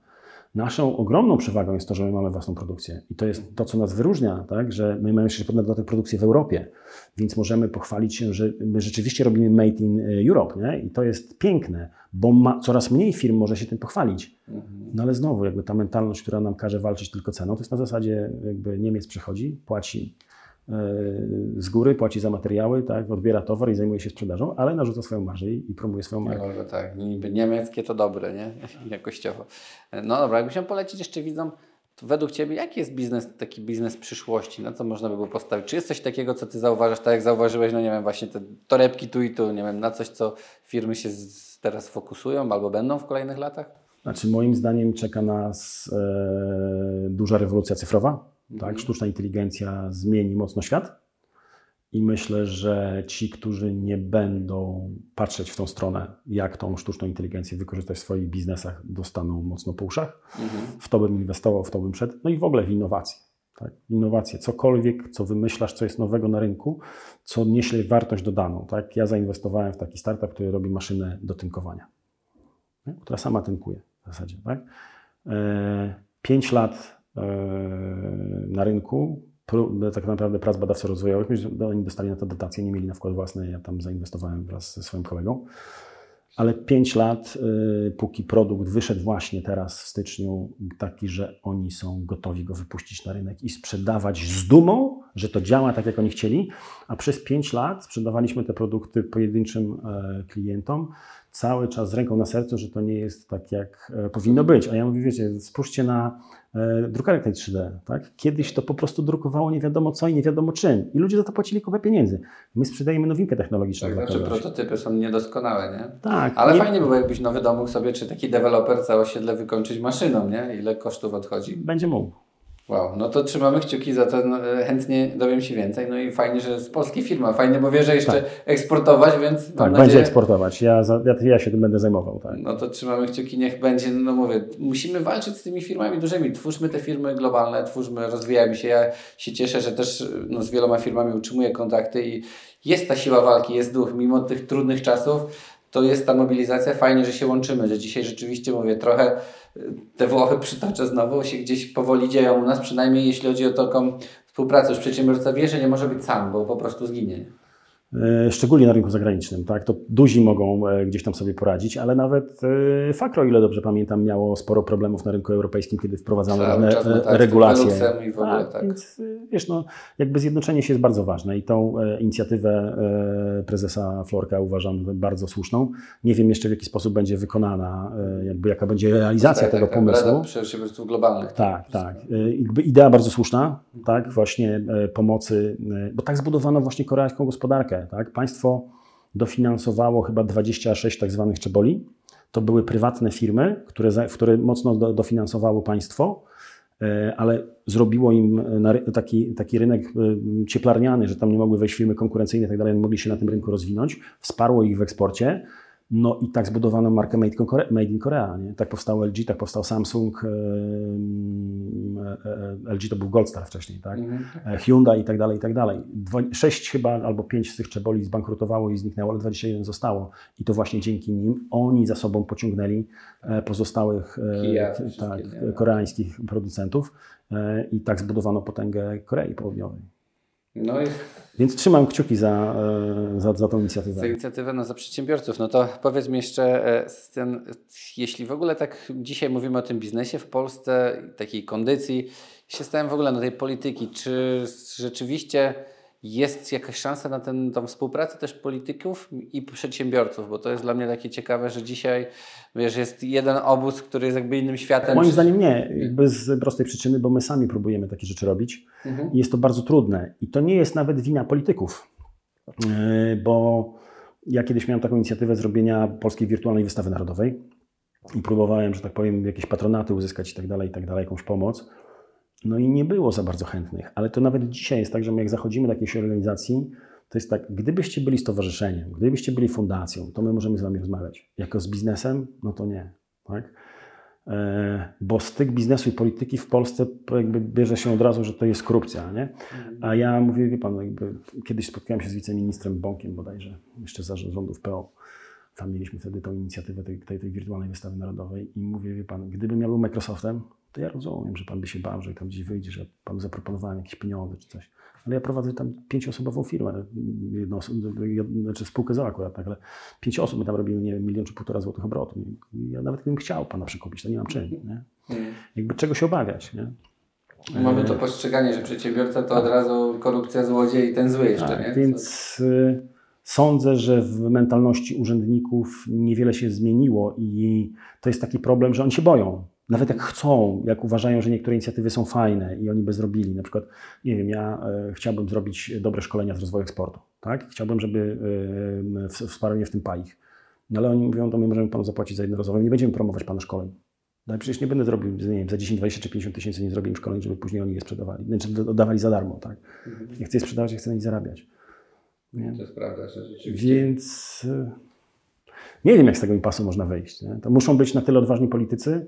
Naszą ogromną przewagą jest to, że my mamy własną produkcję i to jest to, co nas wyróżnia, tak? że my mamy jeszcze na dodatek produkcję w Europie, więc możemy pochwalić się, że my rzeczywiście robimy made in Europe nie? i to jest piękne, bo ma, coraz mniej firm może się tym pochwalić. No ale znowu, jakby ta mentalność, która nam każe walczyć tylko ceną, to jest na zasadzie, jakby Niemiec przychodzi, płaci e, z góry, płaci za materiały, tak, odbiera towar i zajmuje się sprzedażą, ale narzuca swoją marżę i i promuje swoją markę. No, tak, niby niemieckie to dobre, nie? Jakościowo. No dobra, jakbyś miał polecić jeszcze widzom, to według Ciebie jaki jest biznes, taki biznes przyszłości? Na co można by było postawić? Czy jest coś takiego, co Ty zauważasz, tak jak zauważyłeś, no nie wiem, właśnie te torebki tu i tu, nie wiem, na coś, co firmy się z, teraz fokusują albo będą w kolejnych latach? Znaczy moim zdaniem czeka nas e, duża rewolucja cyfrowa, tak, sztuczna inteligencja zmieni mocno świat I myślę, że ci, którzy nie będą patrzeć w tą stronę, jak tą sztuczną inteligencję wykorzystać w swoich biznesach, dostaną mocno po uszach. W to bym inwestował, w to bym szedł. No i w ogóle w innowacje. Tak? Innowacje, cokolwiek, co wymyślasz, co jest nowego na rynku, co niesie wartość dodaną. Tak? Ja zainwestowałem w taki startup, który robi maszynę do tynkowania, która sama tynkuje w zasadzie. Tak? E, pięć lat na rynku, pró- tak naprawdę prac badawczo-rozwojowych, myślę, że oni dostali na to dotacje, nie mieli na wkład własny, ja tam zainwestowałem wraz ze swoim kolegą. Ale 5 lat, y, póki produkt wyszedł właśnie teraz w styczniu, taki, że oni są gotowi go wypuścić na rynek i sprzedawać z dumą, że to działa tak, jak oni chcieli, a przez 5 lat sprzedawaliśmy te produkty pojedynczym e, klientom, cały czas z ręką na sercu, że to nie jest tak, jak e, powinno być. A ja mówię, wiecie, spójrzcie na e, drukarek tej 3D. Tak? Kiedyś to po prostu drukowało nie wiadomo co i nie wiadomo czym. I ludzie za to płacili kupę pieniędzy. My sprzedajemy nowinkę technologiczną. Tak, znaczy kogoś. prototypy są niedoskonałe, nie? Tak, Ale nie- fajnie by było, jakbyś nowy dom mógł sobie, czy taki deweloper całe osiedle wykończyć maszyną, nie? Ile kosztów odchodzi. Będzie mógł. Wow, no to trzymamy kciuki za to, no, e, chętnie dowiem się więcej. No i fajnie, że z polskiej firma, fajnie, bo wie, że jeszcze eksportować, więc Tak, będzie nadzieję, eksportować. Ja, ja, ja się tym będę zajmował. Tak. No to trzymamy kciuki, niech będzie, no mówię, musimy walczyć z tymi firmami dużymi, twórzmy te firmy globalne, twórzmy, rozwijajmy się. Ja się cieszę, że też no, z wieloma firmami utrzymuję kontakty i jest ta siła walki, jest duch, mimo tych trudnych czasów, to jest ta mobilizacja, fajnie, że się łączymy, że dzisiaj rzeczywiście mówię, trochę y, te Włochy przytoczę znowu, się gdzieś powoli dzieją u nas, przynajmniej jeśli chodzi o taką współpracę, już przedsiębiorca wie, że nie może być sam, bo po prostu zginie. E, Szczególnie na rynku zagranicznym. Tak? To duzi mogą e, gdzieś tam sobie poradzić, ale nawet e, Fakro, ile dobrze pamiętam, miało sporo problemów na rynku europejskim, kiedy wprowadzano różne no tak, regulacje. I w ogóle, tak. Więc e, wiesz, no, jakby zjednoczenie się jest bardzo ważne i tą inicjatywę prezesa Florka uważam bardzo słuszną. Nie wiem jeszcze w jaki sposób będzie wykonana, jakby jaka będzie realizacja Tak, tego tak, tak, pomysłu. Rada Przedsiębiorców globalnych. Tak, tak. Y, Jakby idea bardzo słuszna, tak, właśnie pomocy, bo tak zbudowano właśnie koreańską gospodarkę, tak. Państwo dofinansowało chyba 26 tak zwanych czeboli. To były prywatne firmy, które, które mocno do, dofinansowało państwo, e, ale zrobiło im ry- taki, taki rynek e, cieplarniany, że tam nie mogły wejść firmy konkurencyjne i tak dalej, nie mogli się na tym rynku rozwinąć, wsparło ich w eksporcie. No i tak zbudowano markę Made in Korea. Made in Korea nie? Tak powstał LG, tak powstał Samsung, em, e, e, LG to był Goldstar wcześniej, tak? Mhm. E, Hyundai i tak dalej, i tak dalej. Sześć chyba albo pięć z tych czeboli zbankrutowało i zniknęło, ale 21 zostało. I to właśnie dzięki nim oni za sobą pociągnęli e, pozostałych e, Kia, tak, koreańskich producentów e, i tak zbudowano potęgę Korei Południowej. No i Więc trzymam kciuki za, e, za, za tą za inicjatywę. inicjatywę no, za przedsiębiorców. No to powiedz mi jeszcze, e, ten, jeśli w ogóle tak dzisiaj mówimy o tym biznesie w Polsce, takiej kondycji, się stałem w ogóle na tej polityki, czy rzeczywiście jest jakaś szansa na ten, tą współpracę też polityków i przedsiębiorców, bo to jest dla mnie takie ciekawe, że dzisiaj, wiesz, jest jeden obóz, który jest jakby innym światem. Moim zdaniem nie, jakby z prostej przyczyny, bo my sami próbujemy takie rzeczy robić Mhm. i jest to bardzo trudne. I to nie jest nawet wina polityków, Yy, bo ja kiedyś miałem taką inicjatywę zrobienia Polskiej Wirtualnej Wystawy Narodowej i próbowałem, że tak powiem, jakieś patronaty uzyskać i tak dalej, i tak dalej, jakąś pomoc. No i nie było za bardzo chętnych, ale to nawet dzisiaj jest tak, że my jak zachodzimy do jakiejś organizacji, to jest tak, gdybyście byli stowarzyszeniem, gdybyście byli fundacją, to my możemy z wami rozmawiać. Jako z biznesem, no to nie. Tak? E, Bo styk biznesu i polityki w Polsce jakby bierze się od razu, że to jest korupcja, nie? A ja mówię, wie pan, jakby kiedyś spotkałem się z wiceministrem Bąkiem bodajże, jeszcze za rządów PO. Tam mieliśmy wtedy tą inicjatywę tej, tej, tej wirtualnej wystawy narodowej i mówię, wie pan, gdybym ja był Microsoftem, to ja rozumiem, że pan by się bał, że tam gdzieś wyjdzie, że panu zaproponowałem jakieś pieniądze czy coś. Ale ja prowadzę tam pięcioosobową firmę, jedną, jed- znaczy spółkę ZOO akurat, tak, ale pięć osób, my tam robimy, nie wiem, milion czy półtora złotych obrotu. Ja nawet gdybym chciał pana przekupić, to nie mam czym, nie? Mhm. Jakby czego się obawiać, nie? Mamy to postrzeganie, że przedsiębiorca to od razu korupcja, złodziej i ten zły jeszcze, Tak, nie? więc y, sądzę, że w mentalności urzędników niewiele się zmieniło i to jest taki problem, że oni się boją. Nawet jak chcą, jak uważają, że niektóre inicjatywy są fajne i oni by zrobili. Na przykład, nie wiem, ja e, chciałbym zrobić dobre szkolenia z rozwoju eksportu. Tak? Chciałbym, żeby e, w- wsparł mnie w tym PAIH. No ale oni mówią, to my możemy panu zapłacić za jednorazowe, nie będziemy promować pana szkoleń. No ale przecież nie będę zrobił, nie wiem, za 10, 20 czy 50 tysięcy nie zrobię im szkoleń, żeby później oni je sprzedawali. Znaczy oddawali za darmo, tak? Ja chcę je sprzedawać, ja chcę na nich zarabiać. Nie? To jest prawda, że rzeczywiście. Więc e, nie wiem, jak z tego impasu można wyjść. Nie? To muszą być na tyle odważni politycy,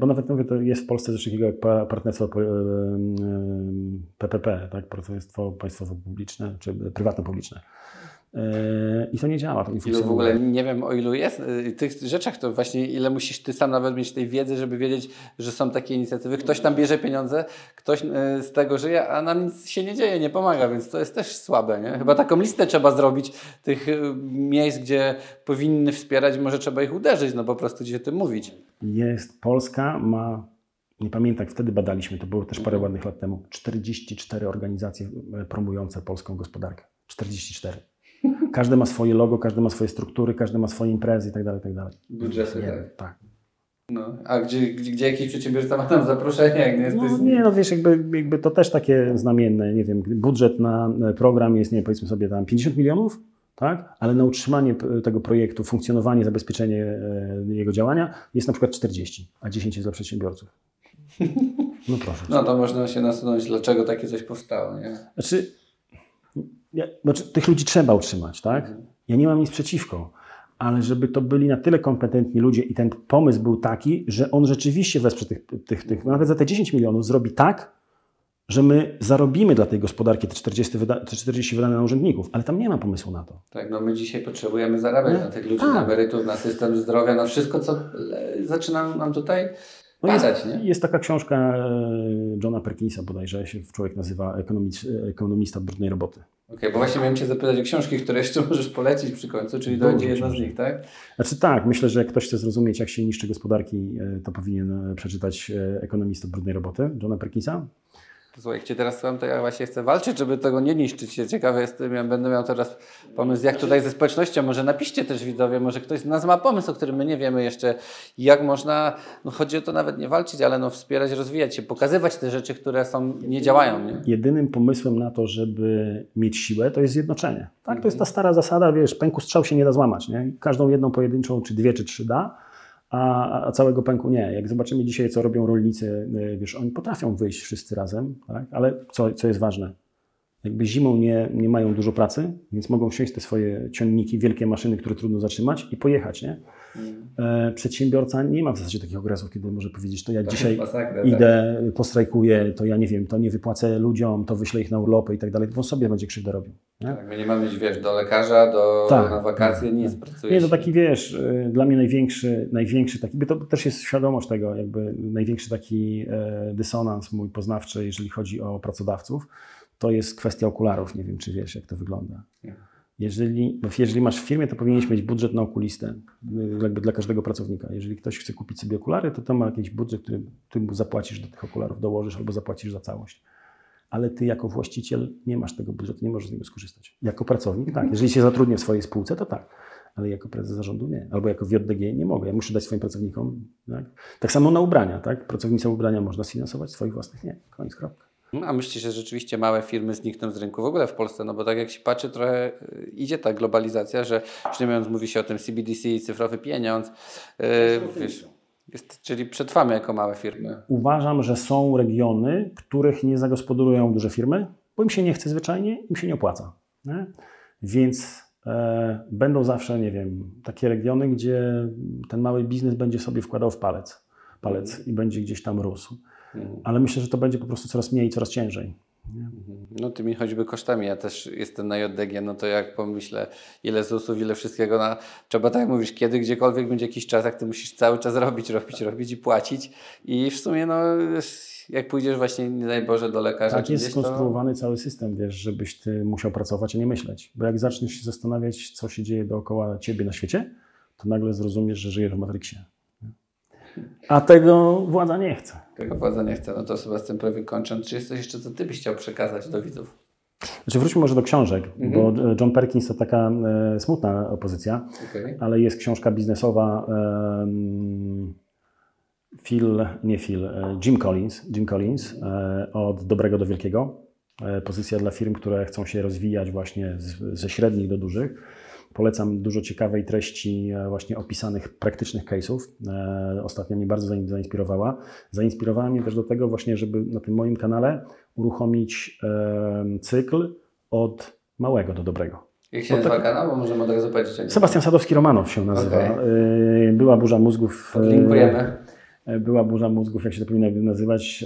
bo nawet mówię, to jest w Polsce coś takiego jak pa- partnerstwo po- e, e, PPP, tak? partnerstwo państwowo-publiczne czy prywatno-publiczne. E, I to nie działa, to nie Ilu w ogóle nie wiem o ilu jest y, tych rzeczach, to właśnie ile musisz ty sam nawet mieć tej wiedzy, żeby wiedzieć, że są takie inicjatywy. Ktoś tam bierze pieniądze, ktoś y, z tego żyje, a nam nic się nie dzieje, nie pomaga, więc to jest też słabe. Nie? Chyba taką listę trzeba zrobić tych y, miejsc, gdzie powinny wspierać, może trzeba ich uderzyć, no po prostu gdzie o tym mówić. Jest, Polska ma, nie pamiętam, jak wtedy badaliśmy, to było też parę ładnych lat temu, 44 organizacje promujące polską gospodarkę. 44. Każdy ma swoje logo, każdy ma swoje struktury, każdy ma swoje imprezy i tak dalej, tak dalej. Budżety, tak. tak. No, a gdzie, gdzie, gdzie jakiś przedsiębiorca ma tam zaproszenie, jak nie jesteś... No, nie, no wiesz, jakby, jakby to też takie znamienne, nie wiem, budżet na e, program jest, nie powiedzmy sobie tam 50 milionów, tak? ale na utrzymanie tego projektu, funkcjonowanie, zabezpieczenie e, jego działania jest na przykład 40, a 10 jest dla przedsiębiorców. No proszę. No to można się nasunąć, dlaczego takie coś powstało, nie? Znaczy, ja, znaczy, tych ludzi trzeba utrzymać, tak? Mhm. Ja nie mam nic przeciwko, ale żeby to byli na tyle kompetentni ludzie i ten pomysł był taki, że on rzeczywiście wesprze tych, tych, tych nawet za te 10 milionów zrobi tak, że my zarobimy dla tej gospodarki te 40, wyda, te 40 wydane na urzędników, ale tam nie ma pomysłu na to. Tak, no my dzisiaj potrzebujemy zarabiać Nie? na tych ludzi, Tak. na emerytów, na system zdrowia, na wszystko, co e, zaczyna nam tutaj No jest, padać, nie? jest taka książka e, Johna Perkinsa bodajże, się człowiek nazywa ekonomic, ekonomista brudnej roboty. Okej, bo właśnie miałem Cię zapytać o książki, które jeszcze możesz polecić przy końcu, czyli to będzie jedna z nich, tak? Znaczy tak, myślę, że jak ktoś chce zrozumieć, jak się niszczy gospodarki, e, to powinien e, przeczytać e, Ekonomistę brudnej roboty Johna Perkinsa. Słuchaj, jak Cię teraz słucham, to ja właśnie chcę walczyć, żeby tego nie niszczyć. Ja Ciekawy jestem, ja będę miał teraz pomysł, jak tutaj ze społecznością, może napiszcie też widzowie, może ktoś z nas ma pomysł, o którym my nie wiemy jeszcze, jak można, no chodzi o to nawet nie walczyć, ale no wspierać, rozwijać się, pokazywać te rzeczy, które są, nie działają, nie? Jedynym pomysłem na to, żeby mieć siłę, to jest zjednoczenie. Tak, to jest ta stara zasada, wiesz, pęku strzał się nie da złamać. Nie? Każdą jedną pojedynczą, czy dwie, czy trzy da, a, całego pęku nie. Jak zobaczymy dzisiaj, co robią rolnicy, y, wiesz, oni potrafią wyjść wszyscy razem, tak? ale co, co jest ważne, jakby zimą nie, nie mają dużo pracy, więc mogą wsiąść te swoje ciągniki, wielkie maszyny, które trudno zatrzymać i pojechać, nie? E, przedsiębiorca nie ma w zasadzie takich okresów, kiedy może powiedzieć, to ja To dzisiaj tak. idę, postrajkuję, to ja nie wiem, to nie wypłacę ludziom, to wyślę ich na urlopy i tak dalej, bo sobie będzie krzywdę robił. Nie? Tak, my nie mamy iść, wiesz, do lekarza, do, Tak. na wakacje, nic, pracujesz. Nie, to taki wiesz, y, dla mnie największy, największy taki, to też jest świadomość tego, jakby największy taki e, dysonans mój poznawczy, jeżeli chodzi o pracodawców, to jest kwestia okularów. Nie wiem, czy wiesz, jak to wygląda. Nie. Jeżeli, jeżeli masz w firmie, to powinieneś mieć budżet na okulistę, y, jakby dla każdego pracownika. Jeżeli ktoś chce kupić sobie okulary, to to ma jakiś budżet, który ty mu zapłacisz do tych okularów, dołożysz albo zapłacisz za całość. Ale ty jako właściciel nie masz tego budżetu, nie możesz z niego skorzystać. Jako pracownik tak. Jeżeli się zatrudnię w swojej spółce, to tak. Ale jako prezes zarządu nie. Albo jako JDG nie mogę. Ja muszę dać swoim pracownikom. Tak, tak samo na ubrania. Tak? Pracownica ubrania można sfinansować, swoich własnych nie. Koniec, kropka. No, A myślisz, że rzeczywiście małe firmy znikną z rynku w ogóle w Polsce? No bo tak jak się patrzy, trochę y, idzie ta globalizacja, że już nie mówiąc, mówi się o tym CBDC, cyfrowy pieniądz. Yy, wiesz, jest, czyli przetrwamy jako małe firmy. Uważam, że są regiony, których nie zagospodarują duże firmy, bo im się nie chce zwyczajnie, im się nie opłaca. Nie? Więc e, będą zawsze, nie wiem, takie regiony, gdzie ten mały biznes będzie sobie wkładał w palec, palec i będzie gdzieś tam rósł. Ale myślę, że to będzie po prostu coraz mniej coraz ciężej. No tymi choćby kosztami. Ja też jestem na JDG, no to jak pomyślę, ile ZUS-ów, ile wszystkiego na... Trzeba tak jak mówisz, kiedy, gdziekolwiek będzie jakiś czas, jak ty musisz cały czas robić, robić, robić i płacić. I w sumie no jak pójdziesz właśnie, nie daj Boże, do lekarza Tak jest gdzieś, to... skonstruowany cały system, wiesz, żebyś ty musiał pracować, a nie myśleć. Bo jak zaczniesz się zastanawiać, co się dzieje dookoła ciebie na świecie, to nagle zrozumiesz, że żyjesz w Matrixie. A tego władza nie chce. Tego władza nie chce. No to Sebastian prawie kończąc. Czy jest coś jeszcze, co ty byś chciał przekazać do widzów? Znaczy wróćmy może do książek, Mhm. bo John Perkins to taka e, smutna opozycja, Okej. ale jest książka biznesowa em, Phil, nie Phil, e, Jim Collins, Jim Collins e, od dobrego do wielkiego. E, Pozycja dla firm, które chcą się rozwijać właśnie z, ze średnich do dużych. Polecam dużo ciekawej treści e, właśnie opisanych praktycznych case'ów. E, Ostatnio mnie bardzo zain- zainspirowała. Zainspirowała mnie też do tego właśnie, żeby na tym moim kanale uruchomić em, cykl od małego do dobrego. Jak się nazywa tak- kanał? Bo możemy od razu powiedzieć. nim. Sebastian Sadowski-Romanow się nazywa. Okej. Y, Była burza mózgów. y, Podlinkujemy. Była burza mózgów, jak się to powinno nazywać.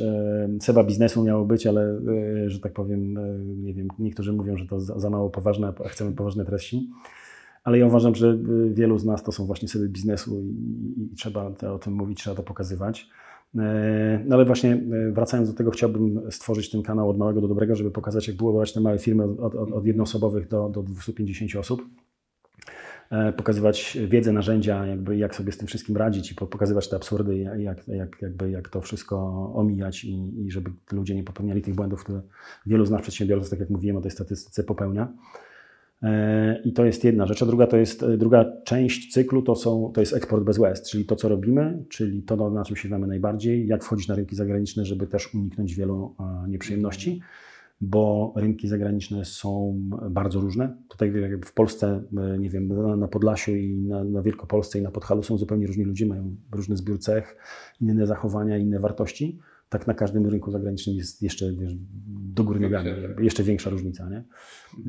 Seba biznesu miało być, ale że tak powiem, nie wiem, niektórzy mówią, że to za mało poważne, a chcemy poważne treści. Ale ja uważam, że y, wielu z nas to są właśnie Seby biznesu i, i, trzeba te, o tym mówić, trzeba to pokazywać. E, No ale właśnie e, wracając do tego, chciałbym stworzyć ten kanał od małego do dobrego, żeby pokazać, jak budować te małe firmy od, od, od jednoosobowych do, do 250 osób. E, Pokazywać wiedzę, narzędzia, jakby jak sobie z tym wszystkim radzić i po- pokazywać te absurdy, jak, jak, jakby jak to wszystko omijać i, i żeby ludzie nie popełniali tych błędów, które wielu z nas przedsiębiorców, tak jak mówiłem o tej statystyce, popełnia. E, I to jest jedna rzecz. A druga to jest e, druga część cyklu to, są, to jest eksport bez łez, czyli to, co robimy, czyli to, na czym się znamy najbardziej, jak wchodzić na rynki zagraniczne, żeby też uniknąć wielu e, nieprzyjemności, bo rynki zagraniczne są bardzo różne. Tutaj w Polsce, nie wiem, na Podlasiu i na, na Wielkopolsce i na Podhalu są zupełnie różni ludzie, mają różny zbiór cech, inne zachowania, inne wartości. Tak na każdym rynku zagranicznym jest jeszcze wiesz, do góry nogami, jeszcze większa różnica. Nie?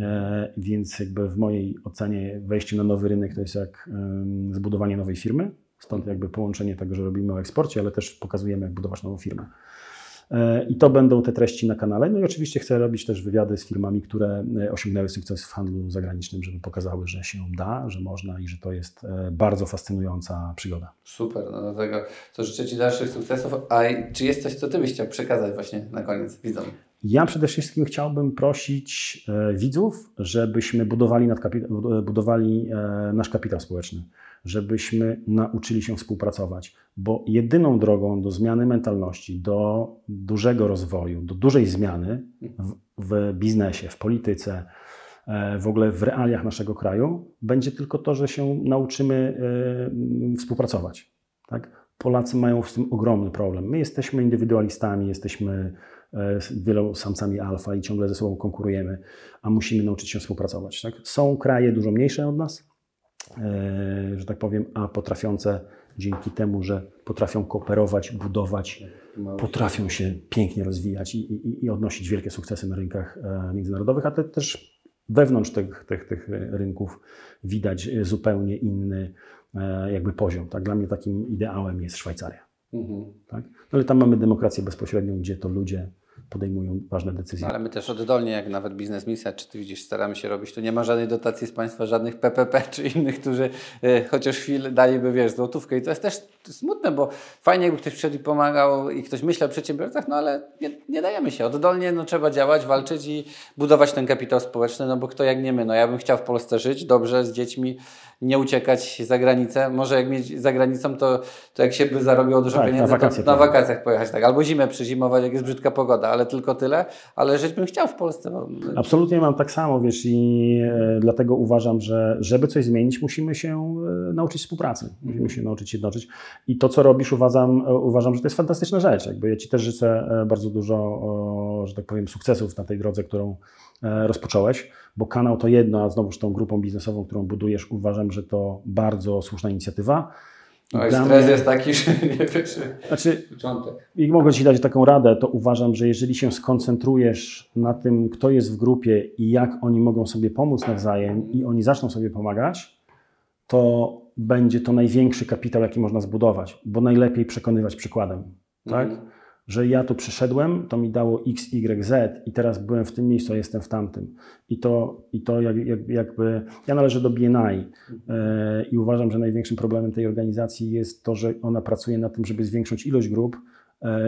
E, więc jakby w mojej ocenie wejście na nowy rynek to jest jak zbudowanie nowej firmy. Stąd jakby połączenie tego, że robimy o eksporcie, ale też pokazujemy, jak budować nową firmę. E, I to będą te treści na kanale. No i oczywiście chcę robić też wywiady z firmami, które e, osiągnęły sukces w handlu zagranicznym, żeby pokazały, że się da, że można i że to jest e, bardzo fascynująca przygoda. Super, no do tego to życzę Ci dalszych sukcesów. A czy jest coś, co Ty byś chciał przekazać właśnie na koniec widzom? Ja przede wszystkim chciałbym prosić widzów, żebyśmy budowali, budowali nasz kapitał społeczny, żebyśmy nauczyli się współpracować, bo jedyną drogą do zmiany mentalności, do dużego rozwoju, do dużej zmiany w, w biznesie, w polityce, e, w ogóle w realiach naszego kraju, będzie tylko to, że się nauczymy e, współpracować. Tak? Polacy mają z tym ogromny problem. My jesteśmy indywidualistami, jesteśmy e, z wielu samcami alfa i ciągle ze sobą konkurujemy, a musimy nauczyć się współpracować. Tak? Są kraje dużo mniejsze od nas, że tak powiem, a potrafiące dzięki temu, że potrafią kooperować, budować, potrafią się pięknie rozwijać i, i, i odnosić wielkie sukcesy na rynkach e, międzynarodowych, a te też wewnątrz tych, tych, tych rynków widać zupełnie inny e, jakby poziom. Tak? Dla mnie takim ideałem jest Szwajcaria. Mhm. Tak? No ale tam mamy demokrację bezpośrednią, gdzie to ludzie podejmują ważne decyzje. No, ale my też oddolnie, jak nawet biznes misja, czy Ty widzisz, staramy się robić. Tu nie ma żadnej dotacji z państwa, żadnych PPP czy innych, którzy e, chociaż chwilę daliby, wiesz, złotówkę. I to jest też smutne, bo fajnie jakby ktoś przyszedł i pomagał i ktoś myślał o przedsiębiorcach, no ale nie, nie dajemy się. Oddolnie no, trzeba działać, walczyć i budować ten kapitał społeczny, no bo kto jak nie my. No ja bym chciał w Polsce żyć dobrze z dziećmi, nie uciekać za granicę. Może jak mieć za granicą, to, to jak się by zarobiło dużo Tak, na pieniędzy, wakacje to na wakacjach pojechać, tak. Albo zimę przezimować, jak jest brzydka pogoda, ale tylko tyle. Ale żyć bym chciał w Polsce. Bo... Absolutnie mam tak samo, wiesz, i e, dlatego uważam, że żeby coś zmienić, musimy się e, nauczyć współpracy, musimy się nauczyć jednoczyć. I to, co robisz, uważam, e, uważam że to jest fantastyczna rzecz. Jakby ja Ci też życzę bardzo dużo, że tak powiem, sukcesów na tej drodze, którą rozpocząłeś, bo kanał to jedno, a znowuż tą grupą biznesową, którą budujesz, uważam, że to bardzo słuszna inicjatywa. No i stres jest taki, że nie wiesz. Znaczy, Początek. i mogę Ci dać taką radę, to uważam, że jeżeli się skoncentrujesz na tym, kto jest w grupie i jak oni mogą sobie pomóc nawzajem i oni zaczną sobie pomagać, to będzie to największy kapitał, jaki można zbudować, bo najlepiej przekonywać przykładem. Tak? Mhm. Że ja tu przyszedłem, to mi dało X, Y, Z i teraz byłem w tym miejscu, a jestem w tamtym. I to, i to jak, jak, jakby. Ja należę do BNI e, i uważam, że największym problemem tej organizacji jest to, że ona pracuje na tym, żeby zwiększyć ilość grup,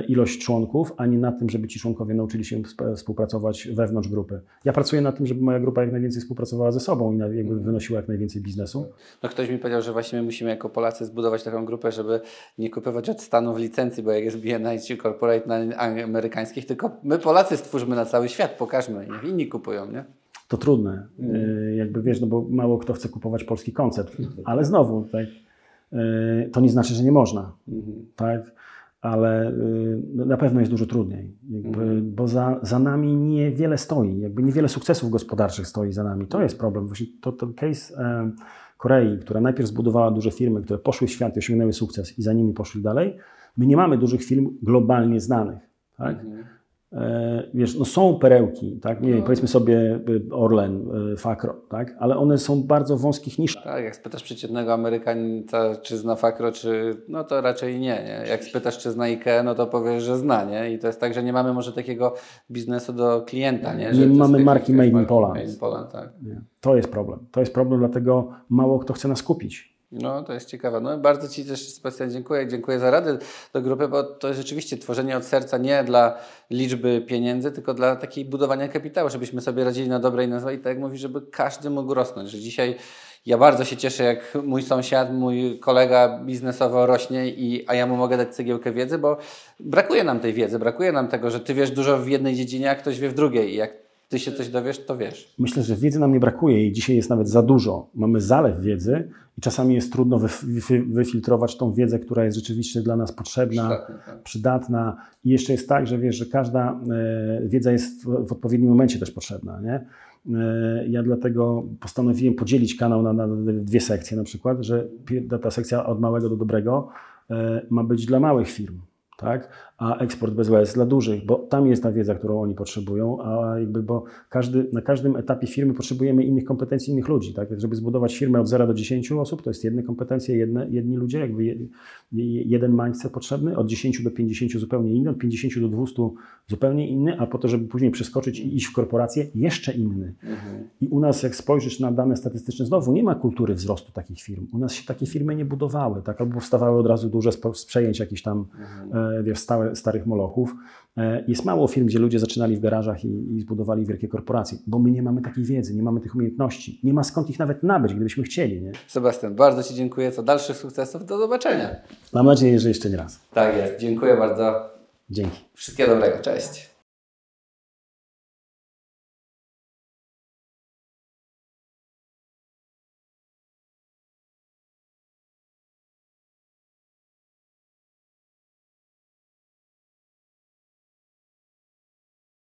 ilość członków, a nie na tym, żeby ci członkowie nauczyli się sp- współpracować wewnątrz grupy. Ja pracuję na tym, żeby moja grupa jak najwięcej współpracowała ze sobą i jakby wynosiła jak najwięcej biznesu. No ktoś mi powiedział, że właśnie my musimy jako Polacy zbudować taką grupę, żeby nie kupować od Stanów licencji, bo jak jest BNI czy Corporate na amerykańskich, tylko my Polacy stwórzmy na cały świat, pokażmy, niech inni kupują, nie? to trudne. Y, Jakby wiesz, no bo mało kto chce kupować polski koncept, ale znowu, tak, y, to nie znaczy, że nie można, tak, ale y, no na pewno jest dużo trudniej, jakby, bo za, za nami niewiele stoi, jakby niewiele sukcesów gospodarczych stoi za nami. To jest problem. Właśnie to, to case e, Korei, która najpierw zbudowała duże firmy, które poszły w świat i osiągnęły sukces i za nimi poszli dalej. My nie mamy dużych firm globalnie znanych, tak? E, wiesz, no są perełki, tak? Nie No. powiedzmy sobie y, Orlen, y, Fakro, tak? Ale one są bardzo wąskich niszach. Tak, jak spytasz przeciętnego Amerykanina, czy zna Fakro, czy no to raczej nie, nie. Jak spytasz, czy zna IKEA, no to powiesz, że zna, nie? I to jest tak, że nie mamy może takiego biznesu do klienta, nie? Że Nie mamy marki Made in Poland. Made in Poland, tak. To jest problem. To jest problem, dlatego mało kto chce nas kupić. No, to jest ciekawe. No, bardzo Ci też Sebastian dziękuję. Dziękuję za radę do grupy, bo to jest rzeczywiście tworzenie od serca nie dla liczby pieniędzy, tylko dla takiej budowania kapitału, żebyśmy sobie radzili na dobre i na złe i tak jak mówisz, żeby każdy mógł rosnąć, że dzisiaj ja bardzo się cieszę, jak mój sąsiad, mój kolega biznesowo rośnie, i, a ja mu mogę dać cegiełkę wiedzy, bo brakuje nam tej wiedzy, brakuje nam tego, że ty wiesz dużo w jednej dziedzinie, a ktoś wie w drugiej i jak ty się coś dowiesz, to wiesz. Myślę, że wiedzy nam nie brakuje i dzisiaj jest nawet za dużo. Mamy zalew wiedzy i czasami jest trudno wyf- wy- wyfiltrować tą wiedzę, która jest rzeczywiście dla nas potrzebna, Przydatna, tak. przydatna. I jeszcze jest tak, że wiesz, że każda e, wiedza jest w, w odpowiednim momencie też potrzebna. Nie? E, Ja dlatego postanowiłem podzielić kanał na, na dwie sekcje, na przykład, że ta sekcja od małego do dobrego e, ma być dla małych firm. Tak? A eksport bez łez dla dużych, bo tam jest ta wiedza, którą oni potrzebują, a jakby, bo każdy, na każdym etapie firmy potrzebujemy innych kompetencji, innych ludzi. Tak? Żeby zbudować firmę od 0 do 10 osób, to jest jedne kompetencje, jedne, jedni ludzie, jakby je, jeden mindset potrzebny, od 10 do 50 zupełnie inny, od 50 do 200 zupełnie inny, a po to, żeby później przeskoczyć i iść w korporację, jeszcze inny. I u nas, jak spojrzysz na dane statystyczne, znowu nie ma kultury wzrostu takich firm. U nas się takie firmy nie budowały, tak? albo powstawały od razu duże z przejęć jakichś tam e, stałe, starych molochów. E, jest mało firm, gdzie ludzie zaczynali w garażach i, i zbudowali wielkie korporacje, bo my nie mamy takiej wiedzy, nie mamy tych umiejętności. Nie ma skąd ich nawet nabyć, gdybyśmy chcieli. Nie? Sebastian, bardzo Ci dziękuję. Co dalszych sukcesów. Do zobaczenia. Mam nadzieję, że jeszcze nie raz. Tak jest. Dziękuję bardzo. Dzięki. Wszystkiego dobrego. Cześć.